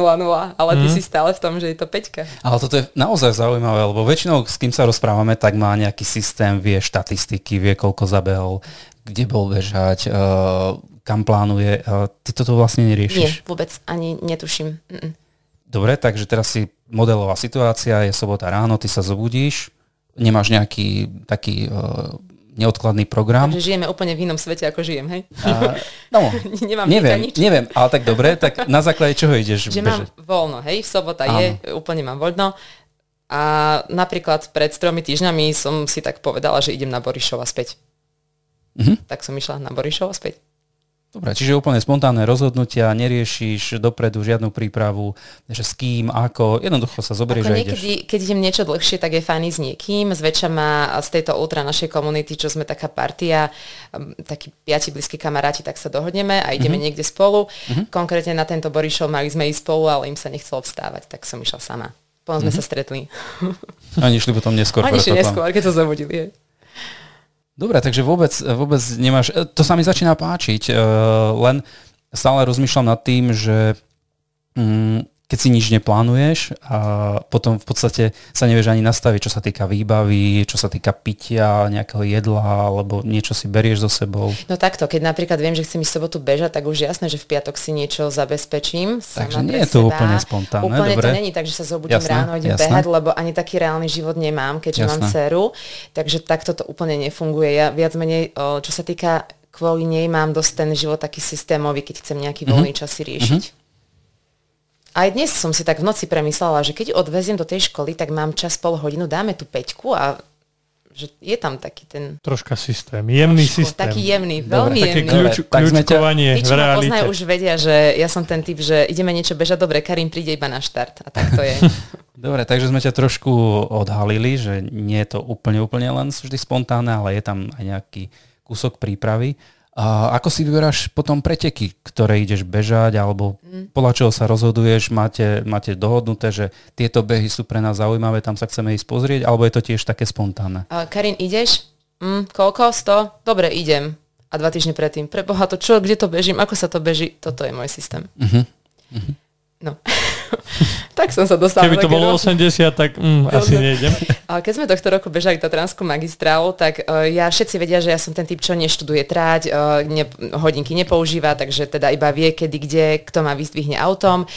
ale ty si stále v tom, že je to 5. Ale toto je naozaj zaujímavé, lebo väčšinou s kým sa rozprávame, tak má nejaký systém, vie štatistiky, vie koľko zabehol, kde bol bežať, uh, kam plánuje. Uh, ty toto vlastne Nie, neriešiš. vôbec ani netuším. Mm-mm. Dobre, takže teraz si modelová situácia, je sobota ráno, ty sa zobudíš, nemáš nejaký taký uh, neodkladný program. Takže žijeme úplne v inom svete, ako žijem, hej? A, no, Nemám neviem, nič. neviem, ale tak dobre, tak na základe čoho ideš Že mám bežať? voľno, hej? V sobota je, úplne mám voľno. A napríklad pred tromi týždňami som si tak povedala, že idem na Borišova späť. Mhm. Tak som išla na Borišova späť. Dobre, čiže úplne spontánne rozhodnutia, neriešiš dopredu žiadnu prípravu, že s kým, ako, jednoducho sa zoberieš Ako a ideš. keď idem niečo dlhšie, tak je fajn ísť s niekým. Zväčša ma z tejto ultra našej komunity, čo sme taká partia, um, takí piati blízki kamaráti, tak sa dohodneme a ideme mm-hmm. niekde spolu. Mm-hmm. Konkrétne na tento Borišov mali sme ísť spolu, ale im sa nechcelo vstávať, tak som išla sama. Potom sme mm-hmm. sa stretli. Oni šli potom neskôr. Oni šli predpokladám. neskôr, keď sa zobudili. hej. Dobre, takže vôbec, vôbec nemáš, e, to sa mi začína páčiť, e, len stále rozmýšľam nad tým, že mm, keď si nič neplánuješ a potom v podstate sa nevieš ani nastaviť, čo sa týka výbavy, čo sa týka pitia, nejakého jedla, alebo niečo si berieš so sebou. No takto, keď napríklad viem, že chcem ísť sobotu bežať, tak už jasné, že v piatok si niečo zabezpečím. Takže nie je to seba. úplne spontánne, Úplne dobre. to není, takže sa zobudím Jasné, ráno, idem jasné. behať, lebo ani taký reálny život nemám, keďže mám Jasné. dceru. Takže takto to úplne nefunguje. Ja viac menej, čo sa týka kvôli nej, mám dosť ten život taký systémový, keď chcem nejaký Mhm. voľný čas si riešiť. Aj dnes som si tak v noci premyslela, že keď odveziem do tej školy, tak mám čas pol hodinu, dáme tú peťku a že je tam taký ten Troška systém, jemný trošku, systém. taký jemný, Dobre, veľmi Také jemný. kľúč, tak kľúčkovanie Tí, v čo ma realite. poznajú, už vedia, že ja som ten typ, že ideme niečo bežať, dobre, Karim príde iba na štart. A tak to je. Dobre, takže sme ťa trošku odhalili, že nie je to úplne, úplne len vždy spontánne, ale je tam aj nejaký kúsok prípravy. A ako si vyberáš potom preteky, ktoré ideš bežať, alebo podľa čoho sa rozhoduješ, máte, máte dohodnuté, že tieto behy sú pre nás zaujímavé, tam sa chceme ísť pozrieť, alebo je to tiež také spontánne? A Karin, ideš? Mm, koľko? 100? Dobre, idem. A dva týždne predtým. Preboha, to čo, kde to bežím, ako sa to beží? Toto je môj systém. Uh-huh. No. tak som sa dostala. Keby to bolo roky. 80, tak mm, asi nejdem. Ale keď sme tohto roku bežali Tatranskú magistrálu, tak uh, ja všetci vedia, že ja som ten typ, čo neštuduje tráť, uh, ne, hodinky nepoužíva, takže teda iba vie, kedy, kde, kto ma vyzdvihne autom.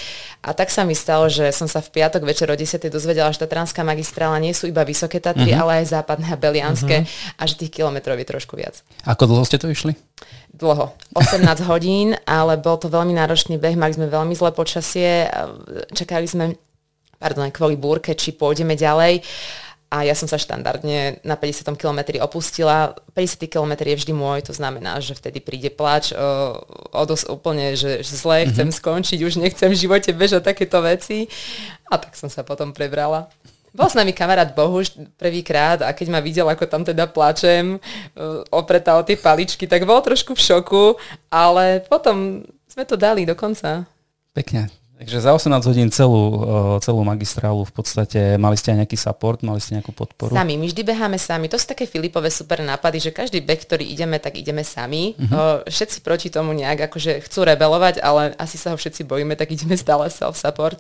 A tak sa mi stalo, že som sa v piatok večer o 10. dozvedela, že Tatranská magistrála nie sú iba Vysoké Tatry, Mhm. ale aj západné a Belianské a že tých kilometrov je trošku viac. Ako dlho ste to išli? Dlho. 18 hodín, ale bol to veľmi náročný beh, mali sme veľmi zlé počasie, čakali sme, pardon, kvôli búrke, či pôjdeme ďalej. A ja som sa štandardne na 50 km opustila. 50 km je vždy môj, to znamená, že vtedy príde plač, o, o dosť úplne, že, že zle, mm-hmm. chcem skončiť, už nechcem v živote bežať takéto veci. A tak som sa potom prebrala. Bol s nami kamarát Bohuš prvýkrát a keď ma videl, ako tam teda plačem, uh, opretá o tie paličky, tak bol trošku v šoku, ale potom sme to dali do konca. Pekne. Takže za 18 hodín celú, eh, celú magistrálu v podstate mali ste aj nejaký support, mali ste nejakú podporu? Sami, my vždy beháme sami. To sú také Filipové super nápady, že každý beh, ktorý ideme, tak ideme sami. Uh-huh. Všetci proti tomu nejak akože chcú rebelovať, ale asi sa ho všetci bojíme, tak ideme stále self-support.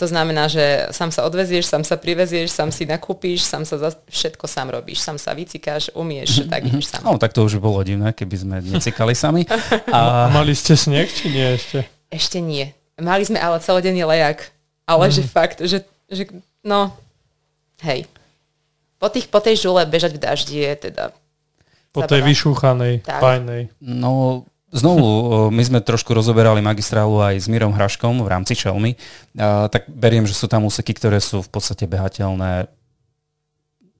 To znamená, že sám sa odvezieš, sám sa privezieš, sám si nakúpíš, sám sa za všetko sám robíš, sám sa vycikáš, umieš, uh-huh. tak ideš sám. No, tak to už bolo divné, keby sme necikali sami. A... Mali ste sneh, či nie ešte? Ešte nie. Mali sme ale celodenný lejak. Ale mm. že fakt, že, že no, hej. Po, tých, po tej žule bežať v daždi je teda... Po tej vyšúchanej, tak. fajnej. No, Znovu, my sme trošku rozoberali magistrálu aj s Mirom Hraškom v rámci Čelmy, tak beriem, že sú tam úseky, ktoré sú v podstate behateľné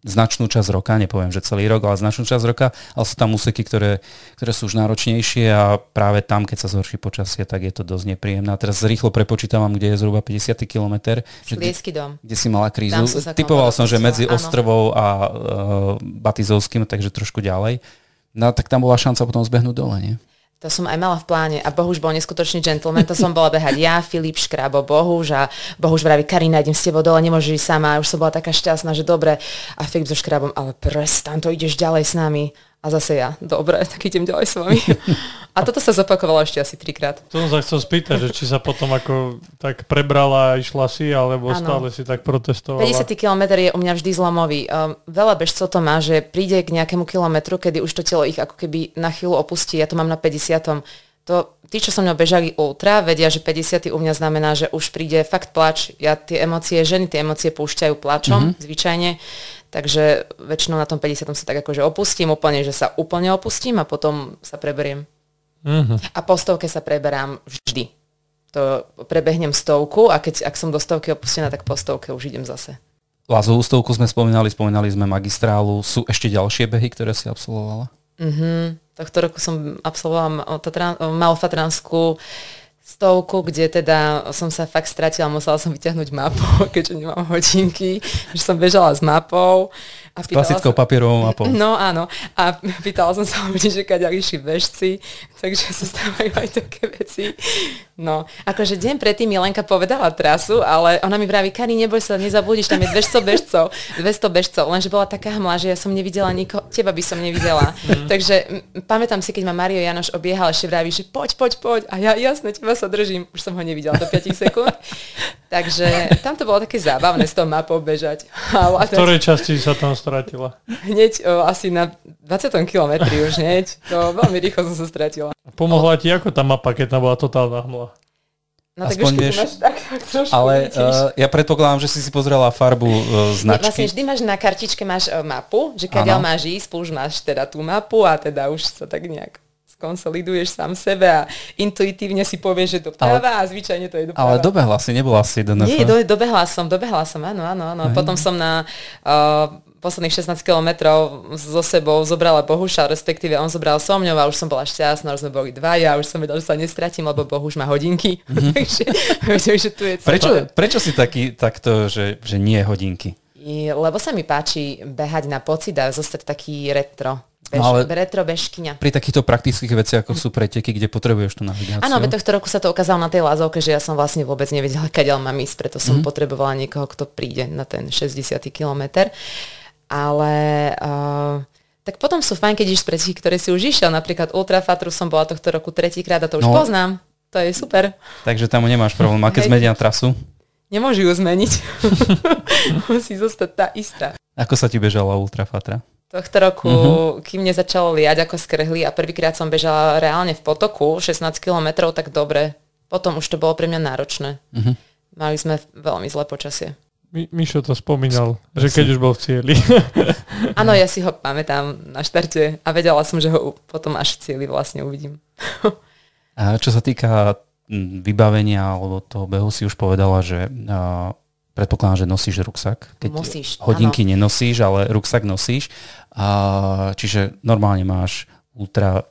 značnú časť roka, nepoviem, že celý rok, ale značnú časť roka, ale sú tam úseky, ktoré, ktoré sú už náročnejšie a práve tam, keď sa zhorší počasie, tak je to dosť nepríjemné. A teraz rýchlo prepočítavam, kde je zhruba 50 km. Sliesky dom. Kde si mala krízu. Typoval som, že medzi áno. Ostrovou a uh, Batizovským, takže trošku ďalej. No tak tam bola šanca potom zbehnúť dole, nie? To som aj mala v pláne a Bohuž bol neskutočný gentleman, to som bola behať ja, Filip Škrabo, Bohuž a Bohuž vraví, Karina, idem s tebou dole, nemôžeš ísť sama. Už som bola taká šťastná, že dobre. A Filip so Škrabom, ale prestan, to ideš ďalej s nami. A zase ja, dobre, tak idem ďalej s vami. A toto sa zopakovalo ešte asi trikrát. To som sa chcel spýtať, že či sa potom ako tak prebrala a išla si, alebo ano. stále si tak protestovala. 50 km je u mňa vždy zlomový. Um, veľa bežcov to má, že príde k nejakému kilometru, kedy už to telo ich ako keby na chvíľu opustí. Ja to mám na 50. To, tí, čo so mnou bežali ultra, vedia, že 50 u mňa znamená, že už príde fakt plač. Ja tie emócie, ženy tie emócie púšťajú plačom, mm-hmm. zvyčajne. Takže väčšinou na tom 50 sa tak akože opustím úplne, že sa úplne opustím a potom sa preberiem. Uh-huh. A po stovke sa preberám vždy. To prebehnem stovku a keď ak som do stovky opustená, tak po stovke už idem zase. Lazovú stovku sme spomínali, spomínali sme magistrálu. Sú ešte ďalšie behy, ktoré si absolvovala? Uh-huh. Tohto roku som absolvovala Malfatranskú stovku, kde teda som sa fakt stratila, musela som vyťahnuť mapu, keďže nemám hodinky, že som bežala s mapou. A s klasickou sa, papierovou mapou. No áno. A pýtala som sa ľudí, že kaďa išli bežci, takže sa stávajú aj také veci. No, akože deň predtým Milenka povedala trasu, ale ona mi vraví, Kari, neboj sa, nezabudíš, tam je 200 bežcov, 200 bežcov, lenže bola taká hmla, že ja som nevidela nikoho, teba by som nevidela. Mm. Takže m- pamätám si, keď ma Mario Janoš obiehal, ešte vraví, že poď, poď, poď. A ja jasne, teba sa držím, už som ho nevidela do 5 sekúnd. Takže tam to bolo také zábavné s tou mapou bežať. A v ktorej časti sa tam stratila? Hneď o, asi na 20. kilometri už hneď. To veľmi rýchlo som sa stratila. Pomohla ti ako tá mapa, keď tam bola totálna hmla? No tak Aspoň už vieš, máš tak, tak trošku Ale uh, ja predpokladám, že si si pozrela farbu uh, značky. Vlastne vždy máš na kartičke máš uh, mapu, že keď máš ísť, už máš teda tú mapu a teda už sa tak nejak skonsoliduješ sám sebe a intuitívne si povieš, že doprava ale, a zvyčajne to je doprava. Ale dobehla si, nebola si do Nie, do, dobehla som, dobehla som, áno, áno, áno. Potom som na uh, posledných 16 kilometrov so sebou zobrala Bohuša, respektíve on zobral so mňou a už som bola šťastná, už sme boli dva už som vedela, že sa nestratím, lebo Bohuš má hodinky. Mm-hmm. takže, že tu je prečo, prečo si taký, takto, že, že nie hodinky? Lebo sa mi páči behať na pocit a zostať taký retro. Bež, no ale retro bežkyňa. Pri takýchto praktických veciach, ako sú preteky, kde potrebuješ tú navigáciu. Áno, veď tohto roku sa to ukázalo na tej lázovke, že ja som vlastne vôbec nevedela, kadiaľ mám ísť, preto som mm-hmm. potrebovala niekoho, kto príde na ten 60 kilometr ale uh, tak potom sú fajn, keď ideš z preteky, ktoré si už išiel. Napríklad Ultrafatru som bola tohto roku tretíkrát a to už no, poznám. To je super. Takže tam nemáš problém. A keď zmenia trasu? Nemôžu ju zmeniť. Musí zostať tá istá. Ako sa ti bežala Ultrafatra? Tohto roku, uh-huh. kým mne začalo liať ako skrhli a prvýkrát som bežala reálne v potoku 16 kilometrov, tak dobre. Potom už to bolo pre mňa náročné. Uh-huh. Mali sme veľmi zlé počasie. Mi, Mišo to spomínal, že keď už bol v cieli. Áno, ja si ho pamätám na štarte a vedela som, že ho potom až v cieli vlastne uvidím. a čo sa týka vybavenia alebo toho behu si už povedala, že uh, predpokladám, že nosíš ruksak. Keď Musíš, hodinky áno. nenosíš, ale ruksak nosíš. A, čiže normálne máš ultra,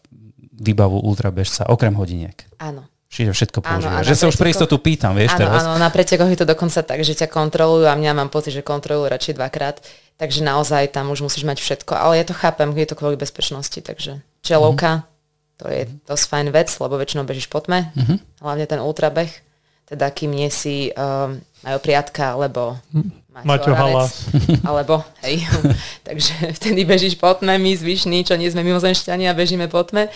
výbavu ultra bežca, okrem hodiniek. Áno. Čiže všetko používaš. Že sa už pre istotu pýtam, vieš áno, teraz. Áno, na pretekoch je to dokonca tak, že ťa kontrolujú a mňa mám pocit, že kontrolujú radšej dvakrát. Takže naozaj tam už musíš mať všetko. Ale ja to chápem, je to kvôli bezpečnosti. Takže čelovka, mm-hmm. to je dosť fajn vec, lebo väčšinou bežíš po tme, mm-hmm. hlavne ten ultrabeh. teda kým nie si uh, Majo Priatka, alebo Maťo, Maťo Halas. Alebo, hej, takže vtedy bežíš po tme, my zvyšní, čo nie sme mimozemšťania, bežíme po tme,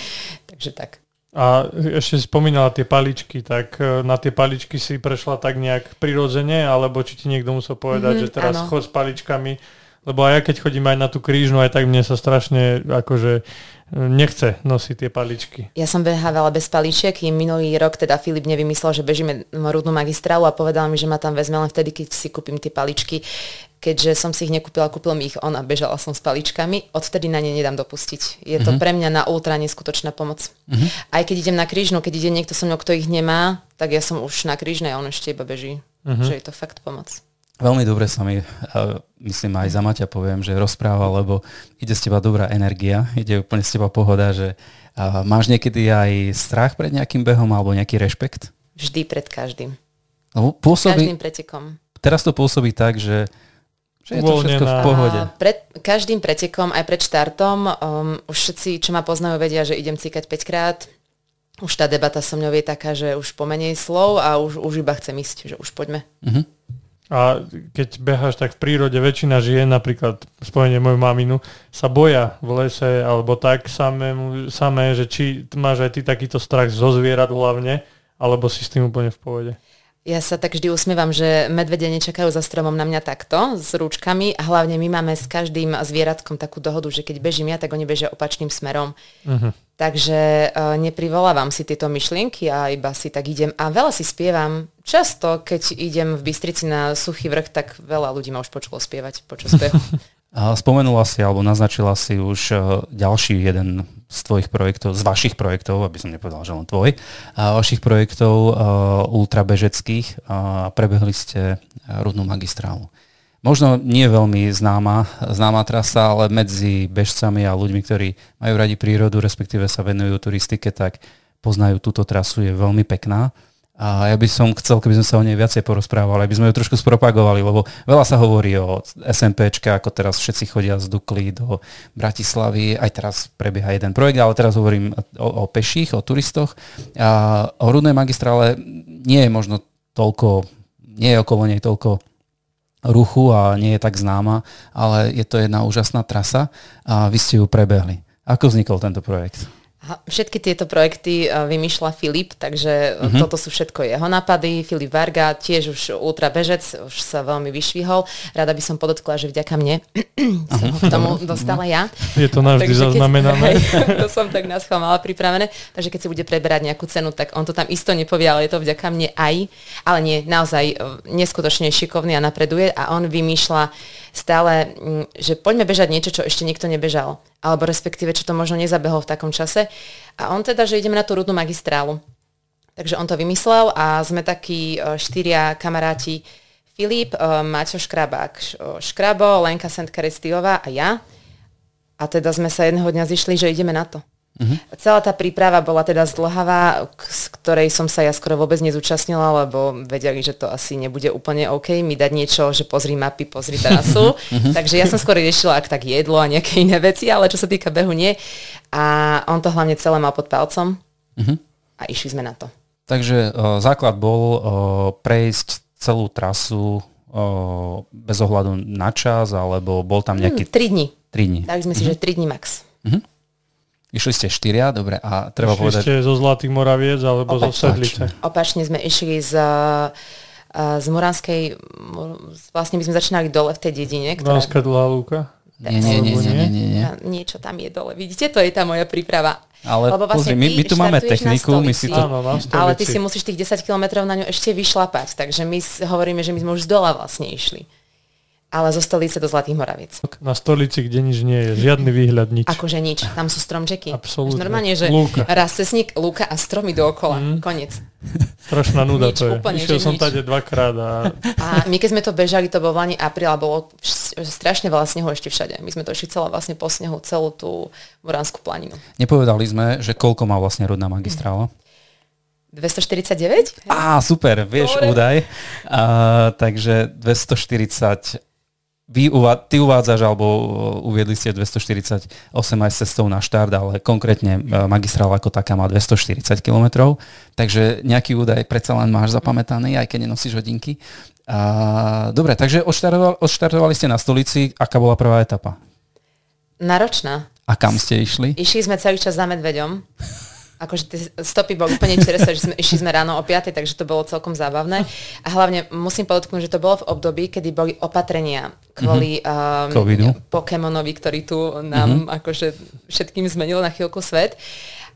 takže tak. A ešte spomínala tie paličky, tak e, na tie paličky si prešla tak nejak prirodzene, alebo či ti niekto musel povedať, mm-hmm, že teraz áno. chod s paličkami, lebo aj ja keď chodím aj na tú krížnu, aj tak mne sa strašne akože nechce nosiť tie paličky. Ja som behávala bez paličiek, kým minulý rok teda Filip nevymyslel, že bežíme rudnú magistrálu a povedal mi, že ma tam vezme len vtedy, keď si kúpim tie paličky. Keďže som si ich nekúpila, kúpil mi ich on a bežala som s paličkami, odvtedy na ne nedám dopustiť. Je to uh-huh. pre mňa na ultra neskutočná pomoc. Uh-huh. Aj keď idem na krížnu, keď ide niekto so mnou, kto ich nemá, tak ja som už na krížnej a on ešte iba beží. Uh-huh. Že je to fakt pomoc. Veľmi dobre sa mi, myslím aj za Maťa poviem, že rozpráva, lebo ide z teba dobrá energia, ide úplne z teba pohoda, že máš niekedy aj strach pred nejakým behom alebo nejaký rešpekt? Vždy pred každým. No, pôsobí, každým pretekom. Teraz to pôsobí tak, že, že je to všetko v pohode. A pred každým pretekom, aj pred štartom, um, už všetci, čo ma poznajú, vedia, že idem cíkať 5 krát. Už tá debata so mňou je taká, že už pomenej slov a už, už iba chcem ísť, že už poďme. Uh-huh. A keď beháš tak v prírode, väčšina žien, napríklad spojenie moju maminu, sa boja v lese alebo tak samé, samé že či máš aj ty takýto strach zo zvierat hlavne, alebo si s tým úplne v pohode. Ja sa tak vždy usmievam, že medvede nečakajú za stromom na mňa takto, s rúčkami a hlavne my máme s každým zvieratkom takú dohodu, že keď bežím ja, tak oni bežia opačným smerom. Uh-huh. Takže uh, neprivolávam si tieto myšlienky a iba si tak idem a veľa si spievam. Často, keď idem v Bystrici na suchý vrch, tak veľa ľudí ma už počulo spievať počas Spomenula si alebo naznačila si už e, ďalší jeden z tvojich projektov, z vašich projektov, aby som nepovedal, že len tvoj, vašich projektov uh, ultrabežeckých a prebehli ste rudnú magistrálu. Možno nie veľmi známa, známa trasa, ale medzi bežcami a ľuďmi, ktorí majú radi prírodu, respektíve sa venujú turistike, tak poznajú túto trasu, je veľmi pekná. A ja by som chcel, keby sme sa o nej viacej porozprávali, aby sme ju trošku spropagovali, lebo veľa sa hovorí o SMPčke, ako teraz všetci chodia z Dukly do Bratislavy, aj teraz prebieha jeden projekt, ale teraz hovorím o, o peších, o turistoch. A o Rudnej magistrále nie je možno toľko, nie je okolo nej toľko ruchu a nie je tak známa, ale je to jedna úžasná trasa a vy ste ju prebehli. Ako vznikol tento projekt? Všetky tieto projekty e, vymýšľa Filip, takže uh-huh. toto sú všetko jeho nápady. Filip Varga, tiež už ultra bežec, už sa veľmi vyšvihol. Rada by som podotkla, že vďaka mne som ho k tomu dostala ja. Je to navždy zaznamenané. to som tak nás mala pripravené. Takže keď si bude preberať nejakú cenu, tak on to tam isto nepovie, ale je to vďaka mne aj. Ale nie, naozaj e, neskutočne šikovný a napreduje a on vymýšľa stále, že poďme bežať niečo, čo ešte nikto nebežal. Alebo respektíve, čo to možno nezabehol v takom čase. A on teda, že ideme na tú rudnú magistrálu. Takže on to vymyslel a sme takí e, štyria kamaráti Filip, e, Maťo Škrabák, Škrabo, Lenka Sentkarestiová a ja. A teda sme sa jedného dňa zišli, že ideme na to. Uh-huh. Celá tá príprava bola teda zdlhavá, z ktorej som sa ja skoro vôbec nezúčastnila, lebo vedeli, že to asi nebude úplne OK, mi dať niečo, že pozri mapy, pozri trasu. Uh-huh. Takže ja som skôr riešila, ak tak jedlo a nejaké iné veci, ale čo sa týka behu nie. A on to hlavne celé mal pod palcom uh-huh. a išli sme na to. Takže o, základ bol o, prejsť celú trasu o, bez ohľadu na čas, alebo bol tam nejaký... Hmm, 3 dní. 3 dní. Dali sme si, uh-huh. že 3 dní max. Uh-huh. Išli ste štyria, dobre, a treba išli povedať... ste zo Zlatých Moraviec alebo Opačne. zo Sedlice? Opačne sme išli z, z Moranskej, vlastne my sme začínali dole v tej dedine. Ktorá... Moranská dlhá lúka? Nie, nie, nie, nie, nie, nie, nie. Niečo tam je dole. Vidíte, to je tá moja príprava. Ale Lebo vlastne pozri, my, my tu máme techniku, my si to... Áno, ale ty si musíš tých 10 km na ňu ešte vyšlapať, takže my hovoríme, že my sme už z dola vlastne išli ale zo stolice do Zlatých Moraviec. Na stolici, kde nič nie je, žiadny výhľad, nič. Akože nič, tam sú stromčeky. Absolútne. Normálne, že lúka. cesník, lúka a stromy dookola. Mm. Konec. Strašná nuda nič, to je. Úplne, Išiel som nič. tade dvakrát. A... a my keď sme to bežali, to bol vlastne apríl a bolo strašne veľa snehu ešte všade. My sme to išli celá vlastne po snehu, celú tú Moránsku planinu. Nepovedali sme, že koľko má vlastne rodná magistrála? 249? Á, super, vieš Dobre. údaj. A, takže 240 vy, ty uvádzaš, alebo uviedli ste 248 aj cestou na štart, ale konkrétne magistrála ako taká má 240 km, takže nejaký údaj predsa len máš zapamätaný, aj keď nenosíš hodinky. A, dobre, takže odštartovali, odštartovali ste na stolici. Aká bola prvá etapa? Náročná. A kam ste išli? Išli sme celý čas za medveďom akože tie stopy boli úplne čerstvé, že sme, išli sme ráno o 5, takže to bolo celkom zábavné. A hlavne musím podotknúť, že to bolo v období, kedy boli opatrenia kvôli mm-hmm. um, Pokémonovi, ktorý tu nám mm-hmm. akože všetkým zmenil na chvíľku svet.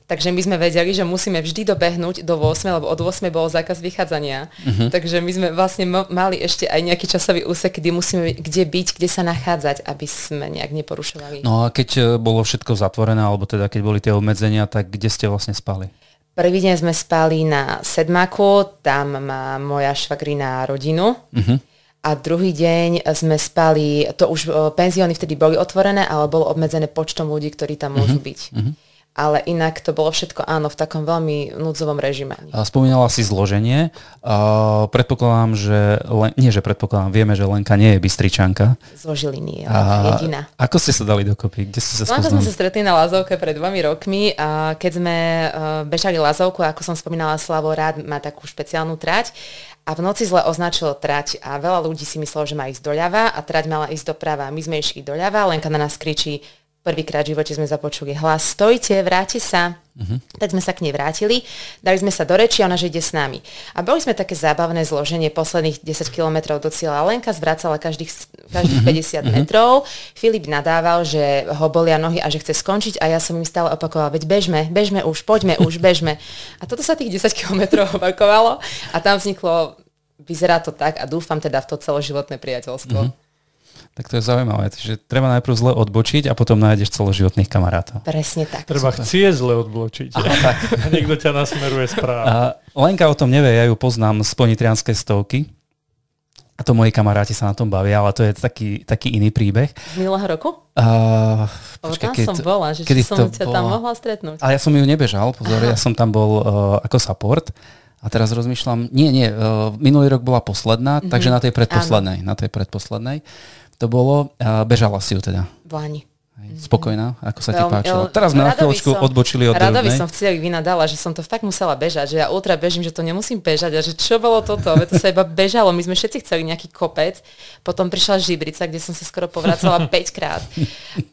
Takže my sme vedeli, že musíme vždy dobehnúť do 8, lebo od 8 bol zákaz vychádzania. Uh-huh. Takže my sme vlastne mali ešte aj nejaký časový úsek, kde musíme kde byť, kde sa nachádzať, aby sme nejak neporušovali. No a keď e, bolo všetko zatvorené, alebo teda keď boli tie obmedzenia, tak kde ste vlastne spali? Prvý deň sme spali na Sedmaku, tam má moja švagrina rodinu. Uh-huh. A druhý deň sme spali, to už e, penzióny vtedy boli otvorené, ale bolo obmedzené počtom ľudí, ktorí tam môžu uh-huh. byť. Uh-huh ale inak to bolo všetko áno v takom veľmi núdzovom režime. Spomínala si zloženie. Uh, predpokladám, že... Len, nie, že predpokladám, vieme, že Lenka nie je Bystričanka. Zo Žiliny, uh, jediná. Ako ste sa dali dokopy? Kde ste sa spoznali? sme sa stretli na Lazovke pred dvomi rokmi. A keď sme uh, bežali Lazovku, ako som spomínala, Slavo rád má takú špeciálnu trať a v noci zle označil trať a veľa ľudí si myslelo, že má ísť doľava a trať mala ísť doprava. My sme išli doľava, Lenka na nás kričí, Prvýkrát v živote sme započuli hlas, stojte, vráte sa. Uh-huh. Tak sme sa k nej vrátili, dali sme sa do reči a ona, že ide s nami. A boli sme také zábavné zloženie posledných 10 kilometrov do cieľa. Lenka zvracala každých, každých uh-huh. Mhm. 50 uh-huh. metrov. Filip nadával, že ho bolia nohy a že chce skončiť a ja som im stále opakovala, veď bežme, bežme už, poďme už, bežme. A toto sa tých 10 kilometrov opakovalo a tam vzniklo, vyzerá to tak a dúfam teda v to celoživotné priateľstvo. Uh-huh. Tak to je zaujímavé, že treba najprv zle odbočiť a potom nájdeš celoživotných kamarátov. Presne tak. Treba chcieť zle odbočiť. Aha, tak. A niekto ťa nasmeruje správne. A Lenka o tom nevie, ja ju poznám z ponitrianskej stovky. A to moji kamaráti sa na tom bavia, ale to je taký, taký iný príbeh. Z minulého roku? Uh, počkej, tam keď, som bola, že kedy som ťa bola? tam mohla stretnúť. Ale ja som ju nebežal, pozor, Aha. ja som tam bol uh, ako support. A teraz rozmýšľam, nie, nie, uh, minulý rok bola posledná, mm-hmm. takže na tej predposlednej, Áno. na tej predposlednej to bolo. Bežala si ju teda. V Lani. Spokojná, ako sa ti páčilo. Teraz sme na chvíľočku odbočili od Rada by som v cieli vynadala, že som to fakt musela bežať, že ja ultra bežím, že to nemusím bežať a že čo bolo toto, veď to sa iba bežalo, my sme všetci chceli nejaký kopec, potom prišla Žibrica, kde som sa skoro povracala 5 krát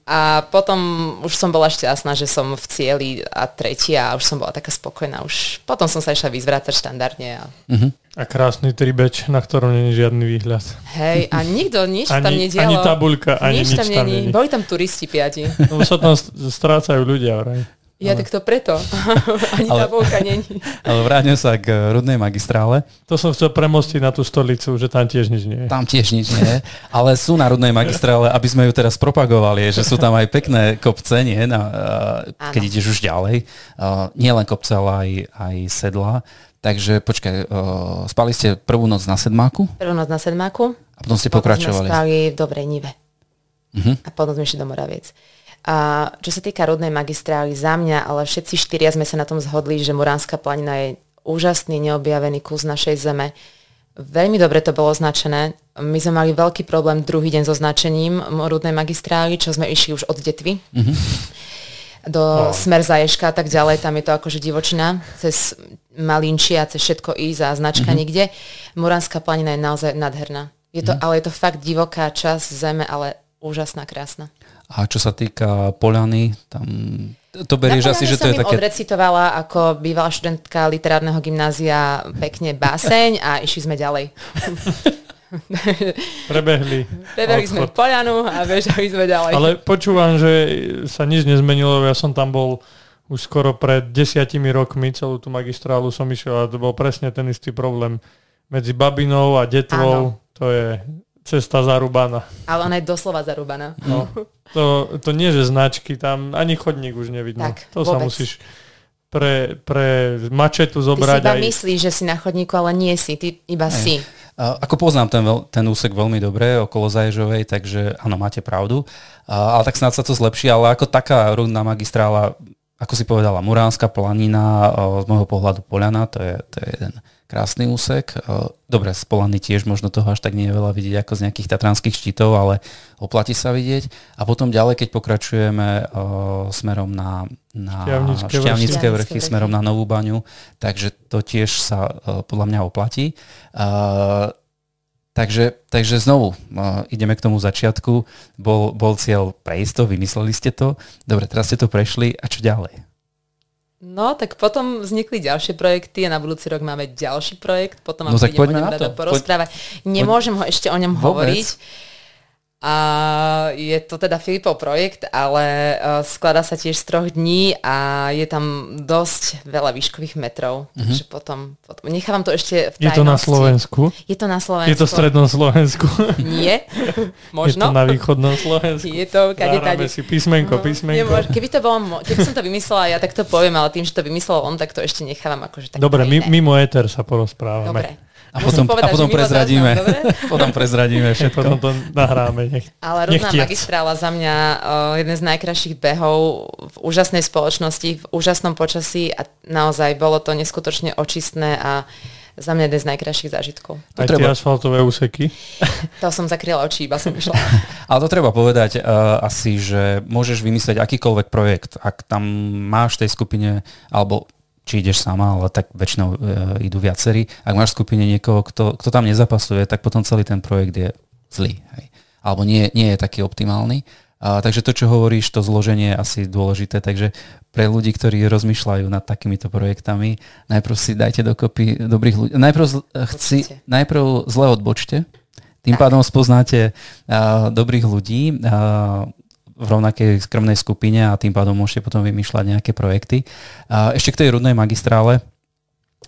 a potom už som bola šťastná, že som v cieli a tretia a už som bola taká spokojná, už potom som sa išla vyzvrácať štandardne. A... Uh-huh. A krásny tribeč, na ktorom není žiadny výhľad. Hej, a nikto nič ani, tam nedialo. Ani tabuľka, ani nič, nič tam, tam není. Boli tam turisti piati. Lebo sa tam strácajú ľudia, vraj. Ja ale... tak to preto. Ani ale... tabulka není. Ale vráťme sa k rudnej magistrále. To som chcel premostiť na tú stolicu, že tam tiež nič nie je. Tam tiež nič nie je. Ale sú na rudnej magistrále, aby sme ju teraz propagovali, že sú tam aj pekné kopce, nie? Na, keď ideš už ďalej. Nie len kopce, ale aj, aj sedla. Takže počkaj, uh, spali ste prvú noc na sedmáku? Prvú noc na sedmáku. A potom ste potom pokračovali. Sme spali v Dobrej Nive. Uh-huh. A potom sme išli do Moraviec. A čo sa týka rodnej magistrály, za mňa, ale všetci štyria sme sa na tom zhodli, že Muránska planina je úžasný neobjavený kus našej zeme. Veľmi dobre to bolo označené. My sme mali veľký problém druhý deň so značením rudnej magistrály, čo sme išli už od detvy. Uh-huh do oh. Smer Zaješka a tak ďalej, tam je to akože divočina, cez Malinčia, cez všetko ísť a značka mm-hmm. nikde. Muranská planina je naozaj nádherná. Je to, mm-hmm. Ale je to fakt divoká časť zeme, ale úžasná, krásna. A čo sa týka Poliany, tam to berieš asi, že to je také... odrecitovala ako bývalá študentka literárneho gymnázia pekne báseň a išli sme ďalej. Prebehli. Prebehli sme Polianu a bežali sme ďalej. Ale počúvam, že sa nič nezmenilo, ja som tam bol už skoro pred desiatimi rokmi, celú tú magistrálu som išiel a to bol presne ten istý problém. Medzi Babinou a Detvou, Áno. to je cesta zarúbaná. Ale ona je doslova zarúbaná. No, to, to nie, že značky, tam ani chodník už nevidno. Tak, to vôbec. sa musíš pre, pre mačetu zobrať. Ty si iba aj... myslíš, že si na chodníku, ale nie si, ty iba aj. si. Ako poznám ten, ten úsek veľmi dobre okolo Zaježovej, takže áno, máte pravdu. Ale tak snad sa to zlepší, ale ako taká rudná magistrála, ako si povedala, Muránska planina, z môjho pohľadu Poliana, to je, to je jeden krásny úsek. Dobre, z Polany tiež možno toho až tak nie je veľa vidieť ako z nejakých tatranských štítov, ale oplatí sa vidieť. A potom ďalej, keď pokračujeme smerom na, na Šťavnické, Šťavnické vrchy, vrchy, smerom na Novú baňu, takže to tiež sa podľa mňa oplatí. Takže, takže znovu, uh, ideme k tomu začiatku. Bol, bol cieľ prejsť to, vymysleli ste to. Dobre, teraz ste to prešli a čo ďalej? No, tak potom vznikli ďalšie projekty a na budúci rok máme ďalší projekt, potom vám no, tak budem o ňom rada porozprávať. Nemôžem ho ešte o ňom Vôbec. hovoriť, a je to teda Filipov projekt, ale uh, skladá sa tiež z troch dní a je tam dosť veľa výškových metrov. Mm-hmm. Takže potom, potom nechávam to ešte v tajnosti. Je to na Slovensku? Je to na Slovensku. Je to v strednom Slovensku? Nie, možno. Je to na východnom Slovensku? Je to kade tade. si písmenko, no, písmenko. Nemôž, keby to bolo, keby som to vymyslela, ja tak to poviem, ale tým, že to vymyslel on, tak to ešte nechávam akože tak Dobre, mimo éter sa porozprávame. Dobre. A potom, povedať, a potom prezradíme. potom prezradíme všetko. Potom to nahráme. Nech, Ale Rudná magistrála za mňa uh, jeden z najkrajších behov v úžasnej spoločnosti, v úžasnom počasí a naozaj bolo to neskutočne očistné a za mňa jeden z najkrajších zážitkov. Aj tie asfaltové úseky? to som zakryla oči, iba som išla. Ale to treba povedať uh, asi, že môžeš vymyslieť akýkoľvek projekt. Ak tam máš v tej skupine, alebo či ideš sama, ale tak väčšinou e, idú viacerí. Ak máš v skupine niekoho, kto, kto tam nezapasuje, tak potom celý ten projekt je zlý. Hej. Alebo nie, nie je taký optimálny. A, takže to, čo hovoríš, to zloženie je asi dôležité. Takže pre ľudí, ktorí rozmýšľajú nad takýmito projektami, najprv si dajte dokopy dobrých ľudí. Najprv, chci, najprv zle odbočte, tým tak. pádom spoznáte uh, dobrých ľudí, uh, v rovnakej skromnej skupine a tým pádom môžete potom vymýšľať nejaké projekty. Ešte k tej rudnej magistrále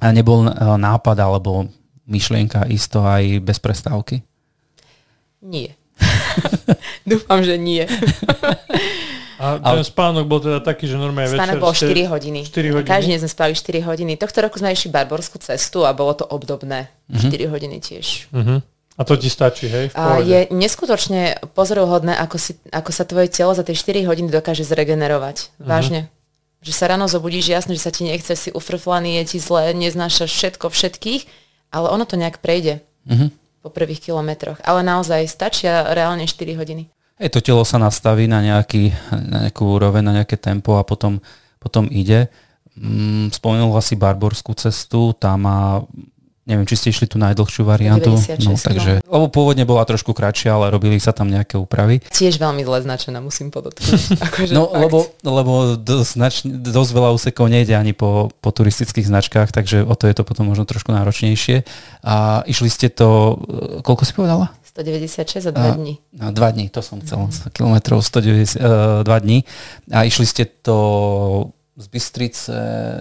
nebol e, nápad alebo myšlienka isto aj bez prestávky? Nie. Dúfam, že nie. A ten ale... spánok bol teda taký, že normálne spánok večer... bol 4 hodiny. 4 hodiny. Každý deň sme spali 4 hodiny. Tohto roku sme išli barborskú cestu a bolo to obdobné. Uh-huh. Mhm. 4 hodiny tiež. Uh-huh. A to ti stačí, hej? A je neskutočne pozoruhodné, ako, si, ako sa tvoje telo za tie 4 hodiny dokáže zregenerovať. Uh-huh. Vážne. Že sa ráno zobudíš, jasne, že sa ti nechce, si ufrflaný, je ti zle, neznášaš všetko, všetkých, ale ono to nejak prejde uh-huh. po prvých kilometroch. Ale naozaj stačia reálne 4 hodiny. Hej, to telo sa nastaví na, nejaký, na nejakú úroveň, na nejaké tempo a potom, potom ide. Mm, asi Barborskú cestu, tá má Neviem, či ste išli tú najdlhšiu variantu. 96, no, takže, no. Lebo pôvodne bola trošku kratšia, ale robili sa tam nejaké úpravy. Tiež veľmi zle značená, musím podotknúť. akože no, lebo, lebo dosť, znač, dosť veľa úsekov nejde ani po, po turistických značkách, takže o to je to potom možno trošku náročnejšie. A išli ste to, koľko si povedala? 196 a 2 dní. A, 2 dní, to som chcel. Mm. Kilometrov 190, uh, 2 dní. A išli ste to z Bystrice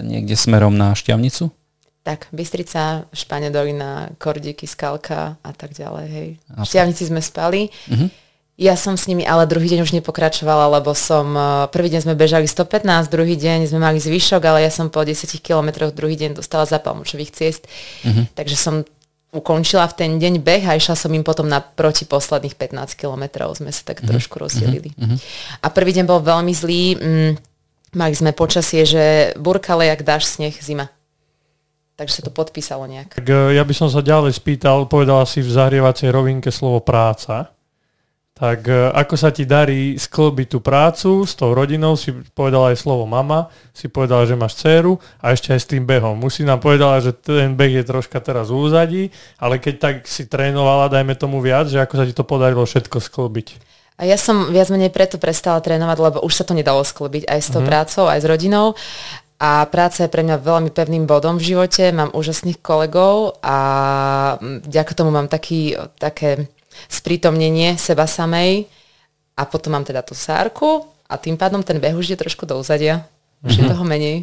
niekde smerom na Šťavnicu? Tak, Bystrica, Španedolina, Kordiky, Skalka a tak ďalej, hej. V Šťavnici sme spali. Uh-huh. Ja som s nimi ale druhý deň už nepokračovala, lebo som, e, prvý deň sme bežali 115, druhý deň sme mali zvyšok, ale ja som po 10 kilometroch druhý deň dostala zapal močových ciest. Uh-huh. Takže som ukončila v ten deň beh a išla som im potom na proti posledných 15 kilometrov. Sme sa tak uh-huh. trošku rozdelili. Uh-huh. A prvý deň bol veľmi zlý. Mm, mali sme počasie, že burkale jak dáš sneh, zima. Takže sa to podpísalo nejak. Tak e, ja by som sa ďalej spýtal, povedala si v zahrievacej rovinke slovo práca. Tak e, ako sa ti darí sklbiť tú prácu s tou rodinou, si povedala aj slovo mama, si povedala, že máš dceru a ešte aj s tým behom. Musí nám povedala, že ten beh je troška teraz úzadí, ale keď tak si trénovala, dajme tomu viac, že ako sa ti to podarilo všetko sklbiť. A ja som viac menej preto prestala trénovať, lebo už sa to nedalo sklbiť aj s tou mm-hmm. prácou, aj s rodinou. A práca je pre mňa veľmi pevným bodom v živote, mám úžasných kolegov a vďaka tomu mám taký, také sprítomnenie seba samej a potom mám teda tú sárku a tým pádom ten beh už je trošku do úzadia. Už mm-hmm. je mhm. toho menej.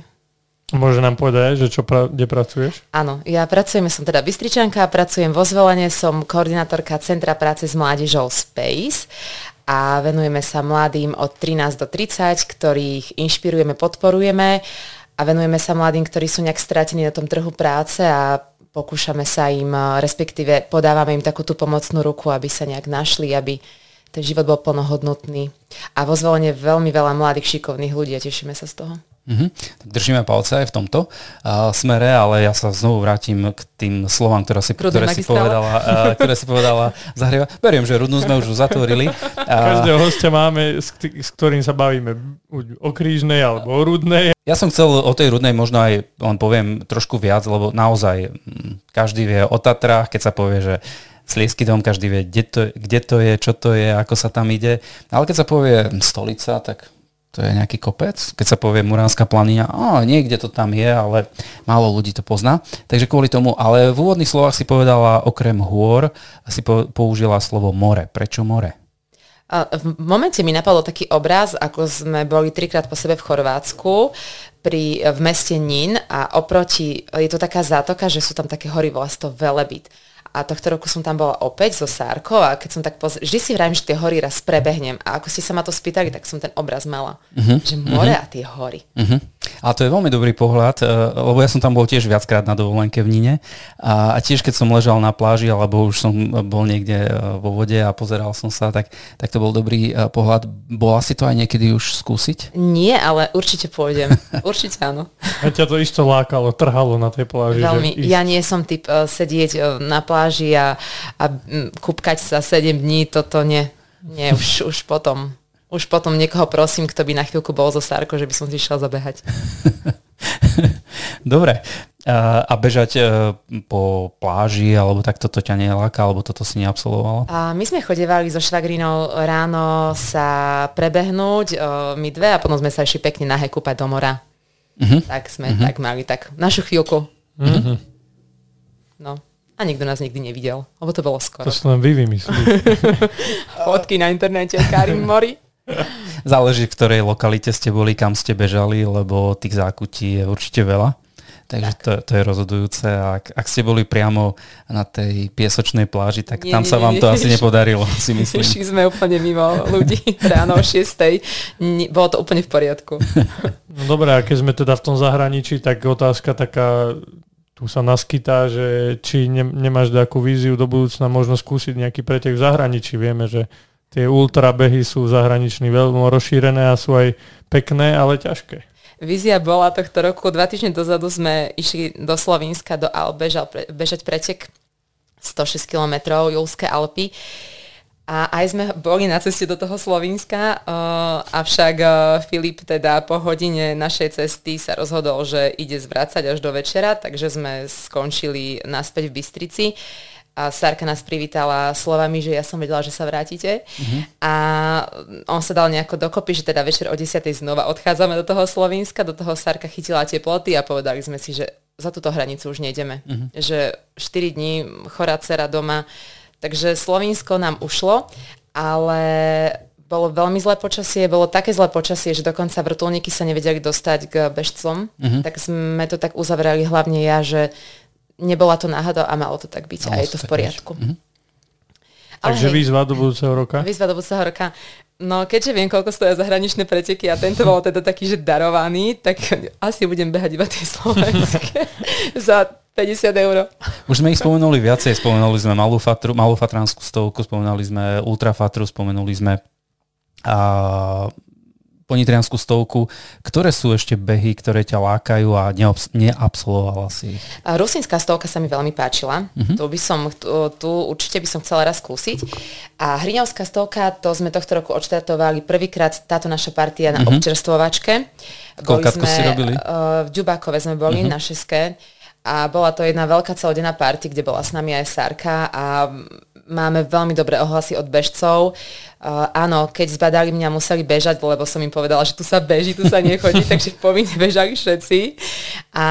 Môže nám povedať, že čo pra- kde pracuješ? Áno, ja pracujem, som teda Bystričanka, pracujem vo Zvolenie, som koordinátorka Centra práce s mládežou Space a venujeme sa mladým od 13 do 30, ktorých inšpirujeme, podporujeme a venujeme sa mladým, ktorí sú nejak stratení na tom trhu práce a pokúšame sa im, eh, respektíve podávame im takú tú pomocnú ruku, aby sa nejak našli, aby ten život bol plnohodnotný. A vo zvolenie veľmi veľa mladých šikovných ľudí a tešíme sa z toho. Mm-hmm. Tak držíme palce aj v tomto uh, smere, ale ja sa znovu vrátim k tým slovám, ktoré si, ktoré si povedala, uh, ktoré si povedala Zahrieva. Beriem, že rudnú sme už zatvorili. Uh, Každého hostia máme, s, s ktorým sa bavíme o krížnej alebo o rudnej. Ja som chcel o tej rudnej možno aj len poviem trošku viac, lebo naozaj mm, každý vie o Tatrách, keď sa povie, že Sliesky dom, každý vie, kde to, kde to je, čo to je, ako sa tam ide. Ale keď sa povie stolica, tak to je nejaký kopec. Keď sa povie Muránska planina, á, niekde to tam je, ale málo ľudí to pozná. Takže kvôli tomu, ale v úvodných slovách si povedala okrem hôr, si po, použila slovo more. Prečo more? V momente mi napadol taký obraz, ako sme boli trikrát po sebe v Chorvátsku, pri, v meste Nin a oproti, je to taká zátoka, že sú tam také hory, volá to Velebit a tohto roku som tam bola opäť so Sárkou a keď som tak poz... vždy si vrajím, že tie hory raz prebehnem a ako ste sa ma to spýtali, tak som ten obraz mala. Uh-huh. Že more uh-huh. a tie hory. Uh-huh. A to je veľmi dobrý pohľad, eh, lebo ja som tam bol tiež viackrát na dovolenke v Nine a, a tiež keď som ležal na pláži alebo už som bol niekde eh, vo vode a pozeral som sa, tak, tak to bol dobrý eh, pohľad. Bola si to aj niekedy už skúsiť? Nie, ale určite pôjdem. určite áno. A ťa to isto lákalo, trhalo na tej pláži. Veľmi. Ja nie som typ uh, sedieť na pláži pláži a, a kúpkať sa 7 dní, toto nie. Nie, už, už potom. Už potom niekoho prosím, kto by na chvíľku bol zo Sárko, že by som si išiel zabehať. Dobre. A bežať e, po pláži, alebo tak toto ťa neláka, alebo toto si neabsolvovala? A my sme chodevali so švagrinou ráno sa prebehnúť, e, my dve, a potom sme sa išli pekne nahé kúpať do mora. Uh-huh. Tak sme uh-huh. tak mali tak našu chvíľku. Uh-huh. No. A nikto nás nikdy nevidel, lebo to bolo skoro. To som len vy vymysleli. Fotky na internete, Karim Mori. Záleží, v ktorej lokalite ste boli, kam ste bežali, lebo tých zákutí je určite veľa. Takže to, to je rozhodujúce. Ak, ak ste boli priamo na tej piesočnej pláži, tak nie, tam nie, sa vám nie, to nie, asi nie, nepodarilo, si myslím. Išli sme úplne mimo ľudí ráno o 6. Bolo to úplne v poriadku. No dobré, a keď sme teda v tom zahraničí, tak otázka taká tu sa naskytá, že či ne, nemáš nejakú víziu do budúcna možno skúsiť nejaký pretek v zahraničí. Vieme, že tie ultrabehy sú zahraniční veľmi rozšírené a sú aj pekné, ale ťažké. Vízia bola tohto roku, dva týždne dozadu sme išli do Slovenska, do Alp, bežal, bežať pretek 106 km, Julské Alpy. A aj sme boli na ceste do toho Slovenska, uh, avšak uh, Filip teda po hodine našej cesty sa rozhodol, že ide zvracať až do večera, takže sme skončili naspäť v Bystrici. A Sarka nás privítala slovami, že ja som vedela, že sa vrátite. Uh-huh. A on sa dal nejako dokopy, že teda večer o 10. znova odchádzame do toho Slovenska, do toho Sarka chytila teploty a povedali sme si, že za túto hranicu už nejdeme. Uh-huh. Že 4 dní chorá dcera doma, Takže Slovinsko nám ušlo, ale bolo veľmi zlé počasie, bolo také zlé počasie, že dokonca vrtulníky sa nevedeli dostať k bežcom, uh-huh. tak sme to tak uzavreli hlavne ja, že nebola to náhoda a malo to tak byť a je to v poriadku. Uh-huh. Takže hej, výzva do budúceho roka? Výzva do budúceho roka. No keďže viem, koľko stoja zahraničné preteky a tento bol teda taký, že darovaný, tak asi budem behať iba tie slovenské za 50 eur. Už sme ich spomenuli viacej, spomenuli sme malú, fatru, malú fatranskú stovku, spomenuli sme ultrafatru, spomenuli sme a ponitrianskú stovku. Ktoré sú ešte behy, ktoré ťa lákajú a neobs- neabsolvovala si ich? Rusinská stovka sa mi veľmi páčila. Uh-huh. Tu, by som, tu, tu určite by som chcela raz skúsiť. A Hriňovská stovka, to sme tohto roku odštartovali prvýkrát táto naša partia na uh-huh. občerstvovačke. Koľkátko si robili? Uh, v Ďubákove sme boli uh-huh. na šeske a bola to jedna veľká celodenná party, kde bola s nami aj Sarka a máme veľmi dobré ohlasy od bežcov. Uh, áno, keď zbadali mňa, museli bežať, lebo som im povedala, že tu sa beží, tu sa nechodí, takže povinne bežali všetci. A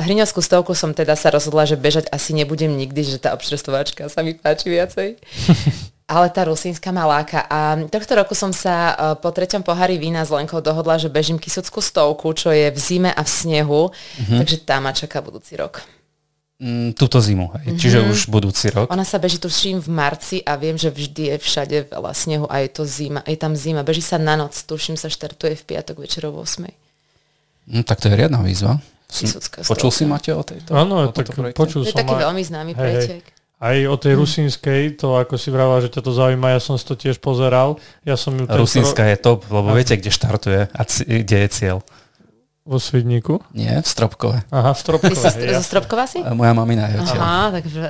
hriňovskú stovku som teda sa rozhodla, že bežať asi nebudem nikdy, že tá občerstvovačka sa mi páči viacej. Ale tá rusínska maláka. A tohto roku som sa uh, po treťom pohári vína s Lenkou dohodla, že bežím kysuckú stovku, čo je v zime a v snehu. Mm-hmm. Takže tá ma čaká budúci rok. Mm, túto zimu, hej. Mm-hmm. čiže už budúci rok. Ona sa beží tuším v marci a viem, že vždy je všade veľa snehu a je to zima, je tam zima. Beží sa na noc, tuším sa štartuje v piatok večer o 8. No, tak to je riadna výzva. Počul si, Mate, o tejto? Áno, tak počul som. To je taký aj... veľmi známy hej, pretek. Hej. Aj o tej rusínskej, to ako si vravala, že ťa to zaujíma, ja som si to tiež pozeral. Ja som ju Rusínska je top, lebo a... viete, kde štartuje a c- kde je cieľ. Vo Svidníku? Nie, v Stropkove. Aha, v Stropkove. Ty si zo Stropkova si? Moja mamina je odtiaľ. Aha, takže...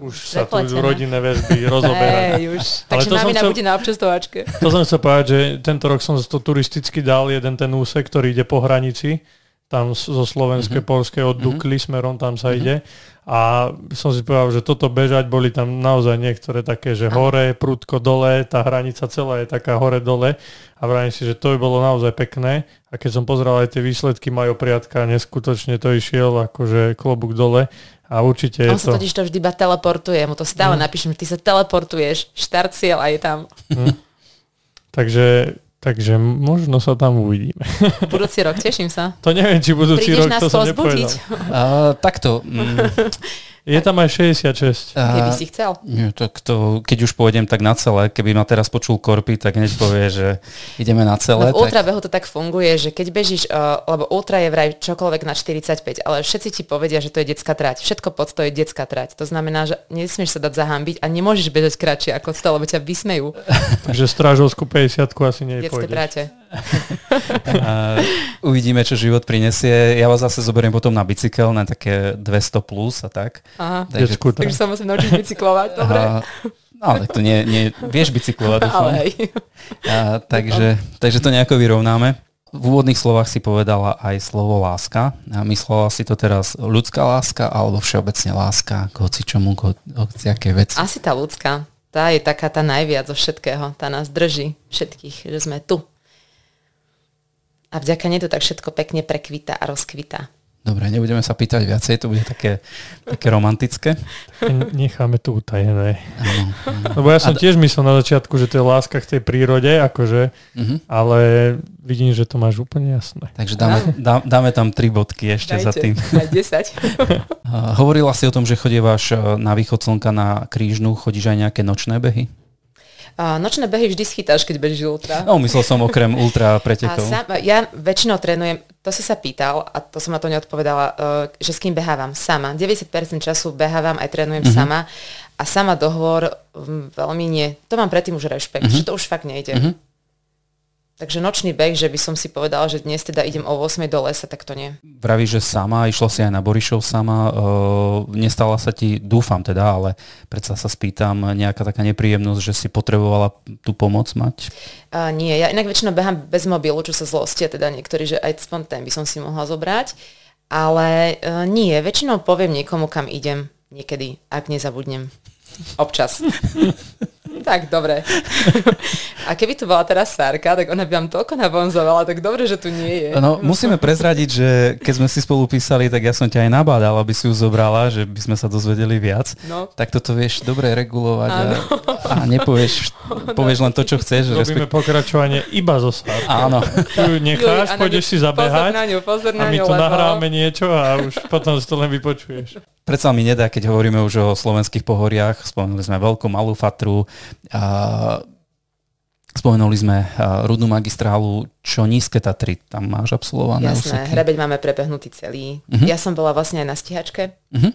Už sa tu rodinné väzby rozoberajú. Hej, už. Ale Takže mamina chcel- bude na občestovačke. To som chcel povedať, že tento rok som to turisticky dal, jeden ten úsek, ktorý ide po hranici, tam zo slovenskej, Mhm. mm-hmm. polskej od Dukly smerom tam sa ide. A som si povedal, že toto bežať, boli tam naozaj niektoré také, že hore, prudko dole, tá hranica celá je taká hore-dole. A vravím si, že to by bolo naozaj pekné. A keď som pozeral aj tie výsledky Majo Priatka, neskutočne to išiel akože klobúk dole. A určite je On sa to... totiž to vždy iba teleportuje, mu to stále Mm. napíšem, ty sa teleportuješ, štart cieľ a je tam. Takže, takže možno sa tam uvidíme. Budúci rok, teším sa. To neviem, či budúci Prídeš rok, nás to som nepovedal. A, takto. Mm, Je tam aj 66. keby a, si chcel. nie, tak to, keď už pôjdem tak na celé, keby ma teraz počul Korpy, tak hneď povie, že ideme na celé. No v tak, ultrabehu to tak funguje, že keď bežíš, uh, lebo ultra je vraj čokoľvek na 45, ale všetci ti povedia, že to je detská trať. Všetko pod to je detská trať. To znamená, že nesmieš sa dať zahambiť a nemôžeš bežať kratšie ako 100, lebo ťa vysmejú Takže strážovskú 50 asi detské nepôjdeš. a, uvidíme, čo život prinesie. Ja vás zase zoberiem potom na bicykel, na také 200 plus a tak. Aha. Takže, Takže sa musím naučiť bicyklovať, dobre? a, no, ale to nie, nie, vieš bicyklovať, dúfam. Ale hej. A, takže, takže to nejako vyrovnáme. V úvodných slovách si povedala aj slovo láska. A myslela si to teraz ľudská láska alebo všeobecne láska k hocičomu, k hociakej veci. Asi tá ľudská. Tá je taká tá najviac zo všetkého. Tá nás drží všetkých, že sme tu. A vďaka nej to tak všetko pekne prekvita a rozkvita. Dobre, nebudeme sa pýtať viacej, to bude také, také romantické. Necháme to utajené. Áno, áno. Lebo ja som tiež myslel na začiatku, že to je láska k tej prírode, akože, Mhm. ale vidím, že to máš úplne jasné. Takže dáme, dá, dáme tam tri bodky ešte za tým. Aj 10. A Hovorila si o tom, že chodievaš e, na východ slnka na krížnu, chodíš aj nejaké nočné behy? A nočné behy vždy schytáš, keď bežíš ultra. No, myslel som okrem ultra A pretekov. sam, ja väčšinou trénujem, to si sa pýtal a to som na to neodpovedala, uh, že s kým behávam sama. 90% času behávam aj trénujem Mhm. sama a sama dohovor um, veľmi nie. To mám predtým už rešpekt, Mhm. že to už fakt nejde. Takže nočný beh, že by som si povedala, že dnes teda idem o 8 do lesa, tak to nie. Vravíš, že sama, išla si aj na Borišov sama, uh, nestala sa ti, dúfam teda, ale predsa sa spýtam, nejaká taká nepríjemnosť, že si potrebovala tú pomoc mať? A nie, ja inak väčšinou behám bez mobilu, čo sa zlostia, teda niektorí, že aj ten by som si mohla zobrať. Ale uh, nie, väčšinou poviem niekomu, kam idem niekedy, ak nezabudnem. Občas. tak, dobre. A keby tu bola teraz Sárka, tak ona by vám toľko nabonzovala, tak dobre, že tu nie je. No, musíme prezradiť, že keď sme si spolu písali, tak ja som ťa aj nabádal, aby si ju zobrala, že by sme sa dozvedeli viac. No. Tak toto vieš dobre regulovať a, a nepovieš, povieš len to, čo chceš. Robíme Respekt... pokračovanie iba zo sárky. Áno. Tu ju necháš, Juj, a na pôjdeš ňu- si Pozor zabehať na ňu, pozor a na my ňu, tu lebo... nahráme niečo a už potom si to len vypočuješ. Predsa mi nedá, keď hovoríme už o slovenských pohoriach, spomenuli sme Veľkú, Malú Fatru, a spomenuli sme Rudnú magistrálu, čo nízke Tatry, tam máš absolvované Jasné, úseky. hrebeň máme prebehnutý celý. Mhm. Ja som bola vlastne aj na stíhačke. Mhm.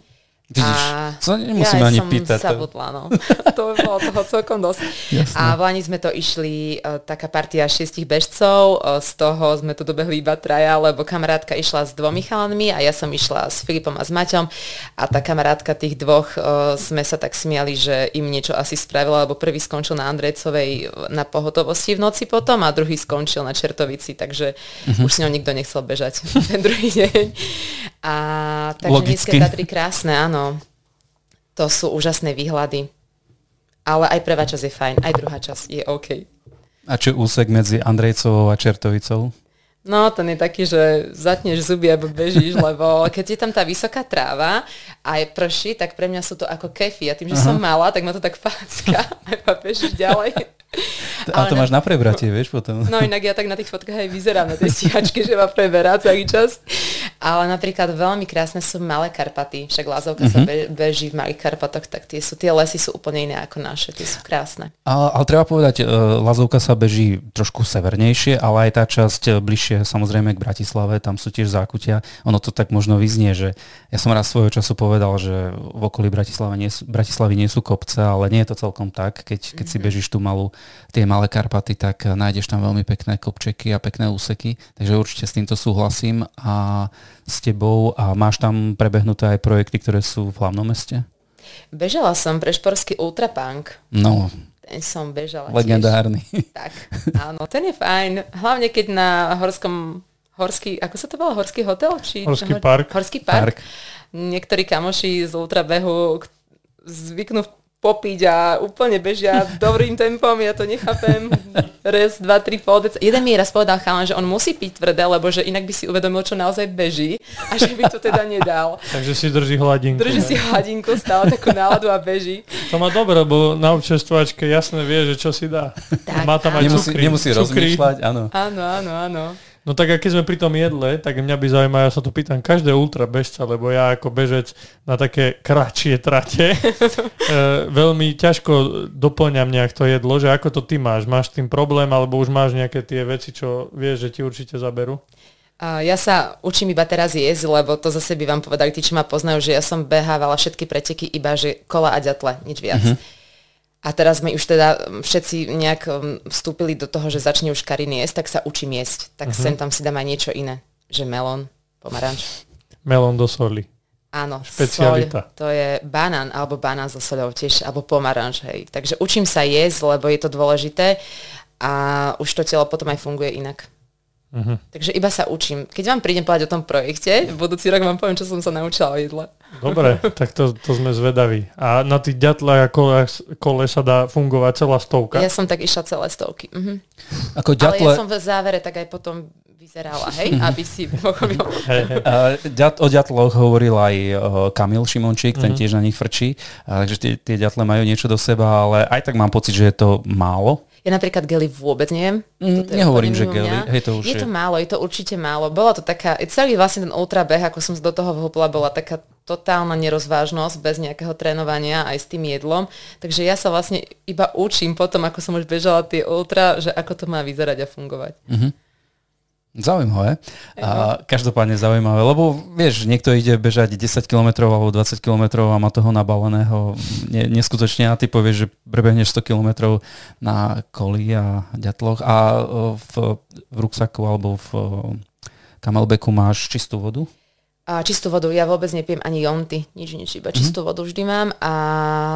Vidíš, A to nemusíme ja ani som pýtať. Zabudla, no. to by bolo toho celkom dosť. Jasné. A v Lani sme to išli, uh, taká partia šiestich bežcov, uh, z toho sme to dobehli iba traja, lebo kamarátka išla s dvomi chalanmi a ja som išla s Filipom a s Maťom a tá kamarátka tých dvoch uh, sme sa tak smiali, že im niečo asi spravila, lebo prvý skončil na Andrejcovej na pohotovosti v noci potom a druhý skončil na Čertovici, takže Mhm. už s ňou nikto nechcel bežať ten druhý deň. A takže Logicky. nízke Tatry krásne, áno. To sú úžasné výhľady. Ale aj prvá časť je fajn, aj druhá časť je OK. A čo úsek medzi Andrejcovou a Čertovicou? No, ten je taký, že zatneš zuby alebo bežíš, lebo keď je tam tá vysoká tráva a je prší, tak pre mňa sú to ako kefy. A tým, že som malá, tak ma to tak pácka a bežíš ďalej. Ale to máš na prebratie, vieš, potom. No inak ja tak na tých fotkách aj vyzerám na tej stíhačke, že ma preberá celý čas. Ale napríklad veľmi krásne sú Malé Karpaty, však Lazovka mm-hmm. sa be- beží v Malých Karpatoch, tak tie, sú, tie lesy sú úplne iné ako naše, tie sú krásne. A, ale treba povedať, uh, Lazovka sa beží trošku severnejšie, ale aj tá časť e, bližšie samozrejme k Bratislave, tam sú tiež zákutia. Ono to tak možno vyznie, že ja som raz svojho času povedal, že v okolí Bratislavy nie sú, Bratislavy nie sú kopce, ale nie je to celkom tak. Keď, keď si mhm. bežíš tú malú, tie malé Karpaty, tak nájdeš tam veľmi pekné kopčeky a pekné úseky. Takže určite s týmto súhlasím a s tebou a máš tam prebehnuté aj projekty, ktoré sú v hlavnom meste? Bežala som pre šporský ultrapunk. No. Ten som bežala Legendárny. Tiež. Tak, áno, ten je fajn. Hlavne keď na horskom, horský, ako sa to volá, horský hotel? Či, horský park. Horský park. park. Niektorí kamoši z ultrabehu zvyknú popiť a úplne bežia dobrým tempom, ja to nechápem. Res, dva, tri dec. Jeden mi raz povedal chalan, že on musí piť tvrdé, lebo že inak by si uvedomil, čo naozaj beží a že by to teda nedal. Takže si drží hladinku. Drží ne? si hladinku, stále takú náladu a beží. To má dobre, bo na občerstvačke jasne vie, že čo si dá. Tak, má tam aj nemusí, cukry. Nemusí cukry. rozmýšľať, áno. Áno, áno, áno. No tak a keď sme pri tom jedle, tak mňa by zaujímalo, ja sa to pýtam každé ultra bežca, lebo ja ako bežec na také kratšie trate e, veľmi ťažko doplňam nejak to jedlo, že ako to ty máš? Máš tým problém, alebo už máš nejaké tie veci, čo vieš, že ti určite zaberú? Ja sa učím iba teraz jesť, lebo to zase by vám povedali tí, čo ma poznajú, že ja som behávala všetky preteky iba, že kola a ďatle, nič viac. Mm-hmm. A teraz sme už teda všetci nejak vstúpili do toho, že začne už Karin jesť, tak sa učím jesť. Tak uh-huh. sem tam si dám aj niečo iné. Že melón, pomaranč. Melón do soli. Áno, Špecialita. Soľ, to je banán alebo banán so soľou tiež, alebo pomaranč, hej. Takže učím sa jesť, lebo je to dôležité a už to telo potom aj funguje inak. Uh-huh. Takže iba sa učím. Keď vám prídem povedať o tom projekte, v budúci rok vám poviem, čo som sa naučila o jedle. Dobre, tak to, to sme zvedaví. A na tých ďatlách a kole, kole sa dá fungovať celá stovka? Ja som tak išla celé stovky. Uh-huh. Ako ďatle... Ale ja som v závere tak aj potom vyzerala, hej, aby si pochopil. O ďatloch hovoril aj Kamil Šimončík, ten uh-huh. tiež na nich frčí, takže tie, tie ďatle majú niečo do seba, ale aj tak mám pocit, že je to málo. Ja napríklad gely vôbec neviem. Mm, nehovorím, že gely. Hej, to už je, je to málo, je to určite málo. Bola to taká, celý vlastne ten ultra beh, ako som do toho vhopla, bola taká totálna nerozvážnosť bez nejakého trénovania aj s tým jedlom. Takže ja sa vlastne iba učím potom, ako som už bežala tie ultra, že ako to má vyzerať a fungovať. Mm-hmm. Zaujímavé. A každopádne zaujímavé, lebo vieš, niekto ide bežať 10 km alebo 20 km a má toho nabaleného ne, neskutočne a ty povieš, že prebehneš 100 km na koli a ďatloch a v, v ruksaku alebo v kamelbeku máš čistú vodu? A čistú vodu, ja vôbec nepijem ani jonty, nič, nič, iba čistú mm-hmm. vodu vždy mám a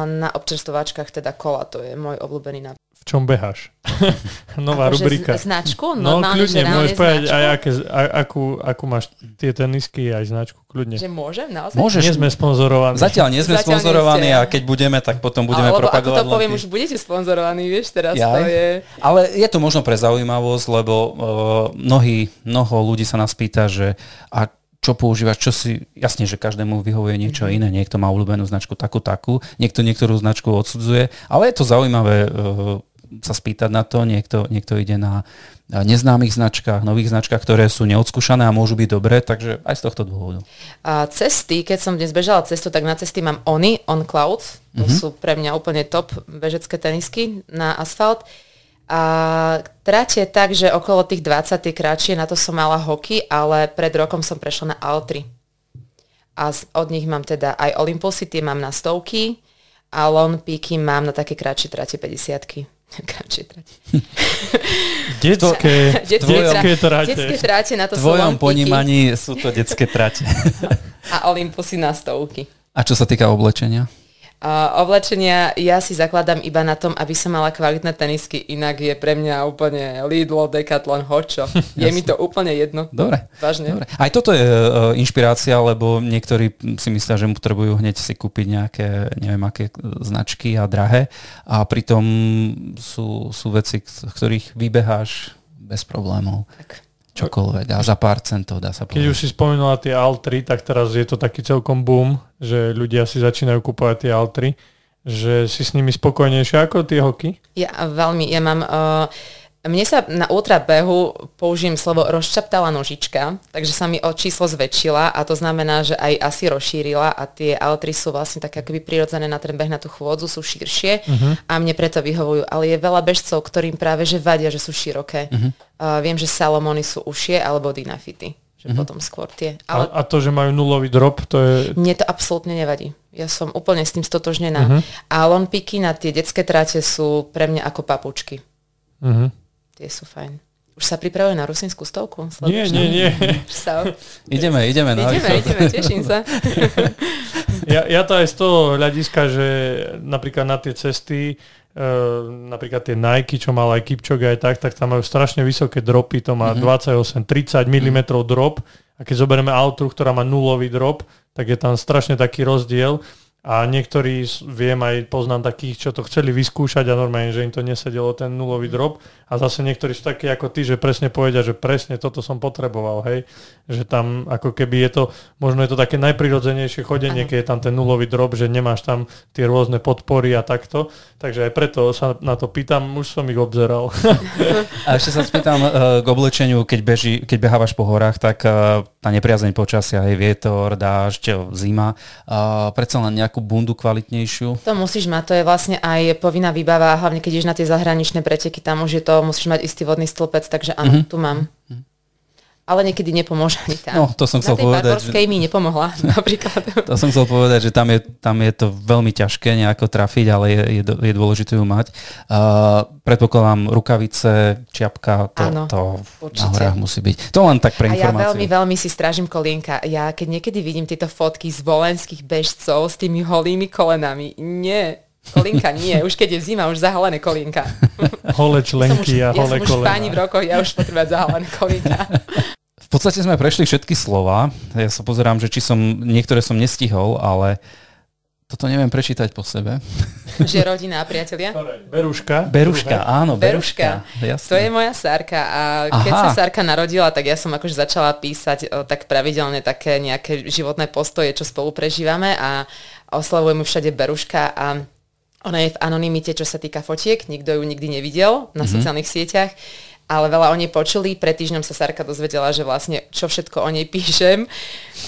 na občerstovačkách teda kola, to je môj obľúbený nápoj v čom beháš. Nová akože rubrika. Značku? No, kľudne, môžeš povedať aj aké, a, akú, akú máš tie tenisky aj značku, kľudne. Že môžem, naozaj? Môžeš. Nie sme sponzorovaní. Zatiaľ nie sme Zatiaľ sponzorovaní a keď budeme, tak potom budeme Alebo propagovať. ako to poviem, už budete sponzorovaní, vieš, teraz Jaj. to je... Ale je to možno pre zaujímavosť, lebo uh, mnohí, mnoho ľudí sa nás pýta, že a čo používaš, čo si, jasne, že každému vyhovuje niečo mm-hmm. iné, niekto má obľúbenú značku takú, takú, niekto niektorú značku odsudzuje, ale je to zaujímavé uh, sa spýtať na to, niekto, niekto ide na neznámych značkách, nových značkách, ktoré sú neodskúšané a môžu byť dobré, takže aj z tohto dôvodu. A cesty, keď som dnes bežala cestu, tak na cesty mám Oni, On Cloud, to mm-hmm. sú pre mňa úplne top bežecké tenisky na asfalt. A trate tak, že okolo tých 20 kratšie, na to som mala hoky, ale pred rokom som prešla na Altri. A od nich mám teda aj Olympusy, tie mám na stovky a Lone Peaky mám na také kratšie trate 50 Kratšie trate. detské, detské trate. Detské trate na to V tvojom ponímaní sú to detské trate. a Olympusy na stovky. A čo sa týka oblečenia? Uh, oblečenia ja si zakladám iba na tom, aby som mala kvalitné tenisky, inak je pre mňa úplne Lidlo, Decathlon, hočo. Je mi to úplne jedno. Dobre. Vážne. Dobre. Aj toto je uh, inšpirácia, lebo niektorí si myslia, že potrebujú hneď si kúpiť nejaké, neviem aké značky a drahé a pritom sú, sú veci, ktorých vybeháš bez problémov. Tak čokoľvek a za pár centov dá sa povedať. Keď už si spomenula tie Altry, tak teraz je to taký celkom boom, že ľudia si začínajú kupovať tie Altry, že si s nimi spokojnejšie ako tie hoky? Ja veľmi, ja mám... Uh, Mne sa na ultrabehu použijem slovo rozčaptala nožička, takže sa mi o číslo zväčšila a to znamená, že aj asi rozšírila a tie altry sú vlastne také akoby prirodzené na ten beh na tú chôdzu, sú širšie uh-huh. a mne preto vyhovujú. Ale je veľa bežcov, ktorým práve že vadia, že sú široké. Uh-huh. Uh, viem, že Salomony sú ušie alebo Dynafity že mm-hmm. potom skôr tie. Ale... A, a to, že majú nulový drop, to je... Mne to absolútne nevadí. Ja som úplne s tým stotožnená. Mm-hmm. A lonpiky na tie detské tráte sú pre mňa ako papučky. Mm-hmm. Tie sú fajn. Už sa pripravuje na rusinskú stovku? Nie, nie, nie. ideme, ideme. No, ideme, ideme, teším sa. ja, ja to aj z toho hľadiska, že napríklad na tie cesty Uh, napríklad tie Nike, čo mal aj Kipchoge aj tak, tak tam majú strašne vysoké dropy, to má mm-hmm. 28-30 mm drop a keď zoberieme Altru, ktorá má nulový drop, tak je tam strašne taký rozdiel a niektorí, viem aj, poznám takých, čo to chceli vyskúšať a normálne, že im to nesedelo ten nulový drop. A zase niektorí sú takí ako ty, že presne povedia, že presne toto som potreboval, hej. Že tam ako keby je to, možno je to také najprirodzenejšie chodenie, keď je tam ten nulový drop, že nemáš tam tie rôzne podpory a takto. Takže aj preto sa na to pýtam, už som ich obzeral. A ešte sa spýtam uh, k oblečeniu, keď, beží, keď behávaš po horách, tak uh, tá nepriazeň počasia, aj vietor, dážď, zima, predsa len nejak nejakú bundu kvalitnejšiu? To musíš mať, to je vlastne aj povinná výbava, hlavne keď ideš na tie zahraničné preteky, tam už je to, musíš mať istý vodný stĺpec, takže áno, mm-hmm. tu mám. Mm-hmm ale niekedy nepomôže ani tá. No, to som chcel Na tej povedať. Že... mi nepomohla napríklad. To som chcel povedať, že tam je, tam je to veľmi ťažké nejako trafiť, ale je, je, je dôležité ju mať. Uh, predpokladám rukavice, čiapka, to, Áno, to na horách musí byť. To len tak pre informáciu. A ja veľmi, veľmi si strážim kolienka. Ja keď niekedy vidím tieto fotky z volenských bežcov s tými holými kolenami, nie, Kolinka nie, už keď je zima, už zahalené kolinka. Hole členky a hole ja som už páni v rokoch, ja už potrebujem zahalené kolinka. V podstate sme prešli všetky slova. Ja sa pozerám, že či som, niektoré som nestihol, ale toto neviem prečítať po sebe. Že rodina a priatelia? Beruška. Beruška, áno, Beruška. Beruška. To je moja Sárka a keď Aha. sa Sárka narodila, tak ja som akože začala písať o, tak pravidelne také nejaké životné postoje, čo spolu prežívame a oslavujem všade Beruška a ona je v anonimite, čo sa týka fotiek, nikto ju nikdy nevidel na mm-hmm. sociálnych sieťach, ale veľa o nej počuli. Pred týždňom sa Sarka dozvedela, že vlastne čo všetko o nej píšem.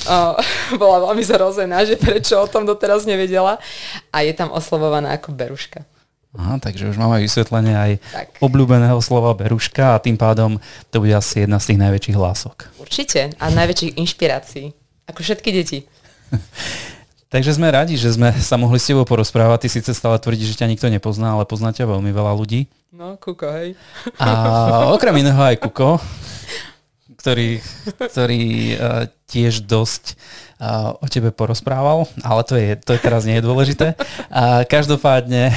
O, bola veľmi zrozená, že prečo o tom doteraz nevedela. A je tam oslovovaná ako Beruška. Aha, takže už máme vysvetlenie aj tak. obľúbeného slova Beruška a tým pádom to bude asi jedna z tých najväčších hlások. Určite a najväčších inšpirácií. Ako všetky deti. Takže sme radi, že sme sa mohli s tebou porozprávať. Ty síce stále tvrdíš, že ťa nikto nepozná, ale pozná ťa veľmi veľa ľudí. No, Kuko, hej. A okrem iného aj Kuko, ktorý, ktorý uh, tiež dosť uh, o tebe porozprával, ale to, je, to je teraz nie je dôležité. A každopádne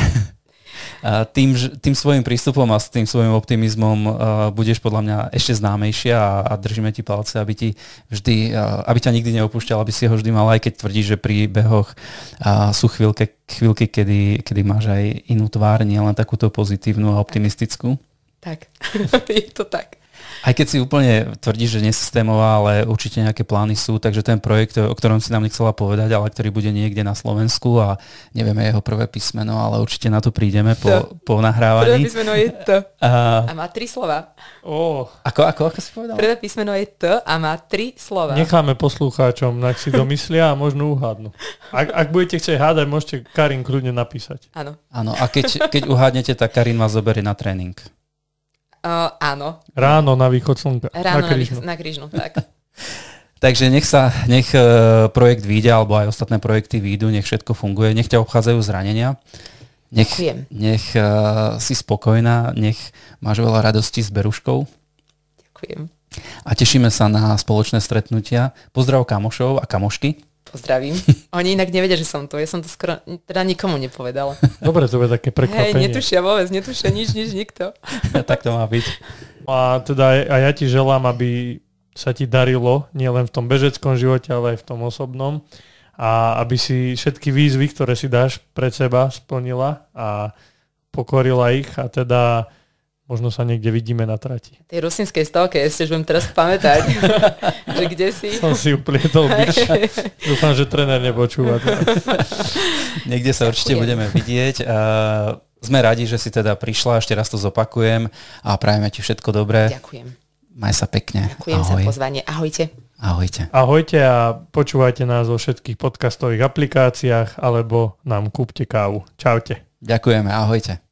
tým, tým svojim prístupom a s tým svojim optimizmom uh, budeš podľa mňa ešte známejšia a, a držíme ti palce, aby ti vždy, uh, aby ťa nikdy neopúšťal, aby si ho vždy mal, aj keď tvrdíš, že pri behoch uh, sú chvíľke, chvíľky, kedy, kedy máš aj inú tvár, nie len takúto pozitívnu a optimistickú. Tak, je to tak. Aj keď si úplne tvrdíš, že nesystémová, ale určite nejaké plány sú, takže ten projekt, o ktorom si nám nechcela povedať, ale ktorý bude niekde na Slovensku a nevieme jeho prvé písmeno, ale určite na to prídeme po, po nahrávaní. Prvé písmeno je T a, a má tri slova. Oh. Ako, ako, ako si povedal? Prvé písmeno je T a má tri slova. Necháme poslucháčom, ak si domyslia a možno uhádnu. Ak, ak budete chcieť hádať, môžete Karin kľudne napísať. Áno. Áno, a keď, keď uhádnete, tak Karin vás zoberie na tréning. Uh, áno. Ráno na východ slnka. Ráno na, krížnu. na, krížnu, tak. Takže nech sa, nech uh, projekt vyjde, alebo aj ostatné projekty výjdu, nech všetko funguje, nech ťa obchádzajú zranenia. Nech, Ďakujem. nech uh, si spokojná, nech máš veľa radosti s Beruškou. Ďakujem. A tešíme sa na spoločné stretnutia. Pozdrav kamošov a kamošky pozdravím. Oni inak nevedia, že som tu. Ja som to skoro teda nikomu nepovedala. Dobre, to bude také prekvapenie. Hej, netušia vôbec, netušia nič, nič, nikto. Ja, tak to má byť. A teda a ja ti želám, aby sa ti darilo nielen v tom bežeckom živote, ale aj v tom osobnom a aby si všetky výzvy, ktoré si dáš pred seba, splnila a pokorila ich a teda Možno sa niekde vidíme na trati. Tej rusinskej stovke, ešte už budem teraz pamätať, že kde si. Som si uplietol bič. Dúfam, že tréner nepočúva. Niekde sa určite budeme vidieť. Sme radi, že si teda prišla, ešte raz to zopakujem a prajeme ti všetko dobré. Ďakujem. Maj sa pekne. Ďakujem Ahoj. za pozvanie. Ahojte. Ahojte. Ahojte a počúvajte nás vo všetkých podcastových aplikáciách alebo nám kúpte kávu. Čaute. Ďakujeme, ahojte.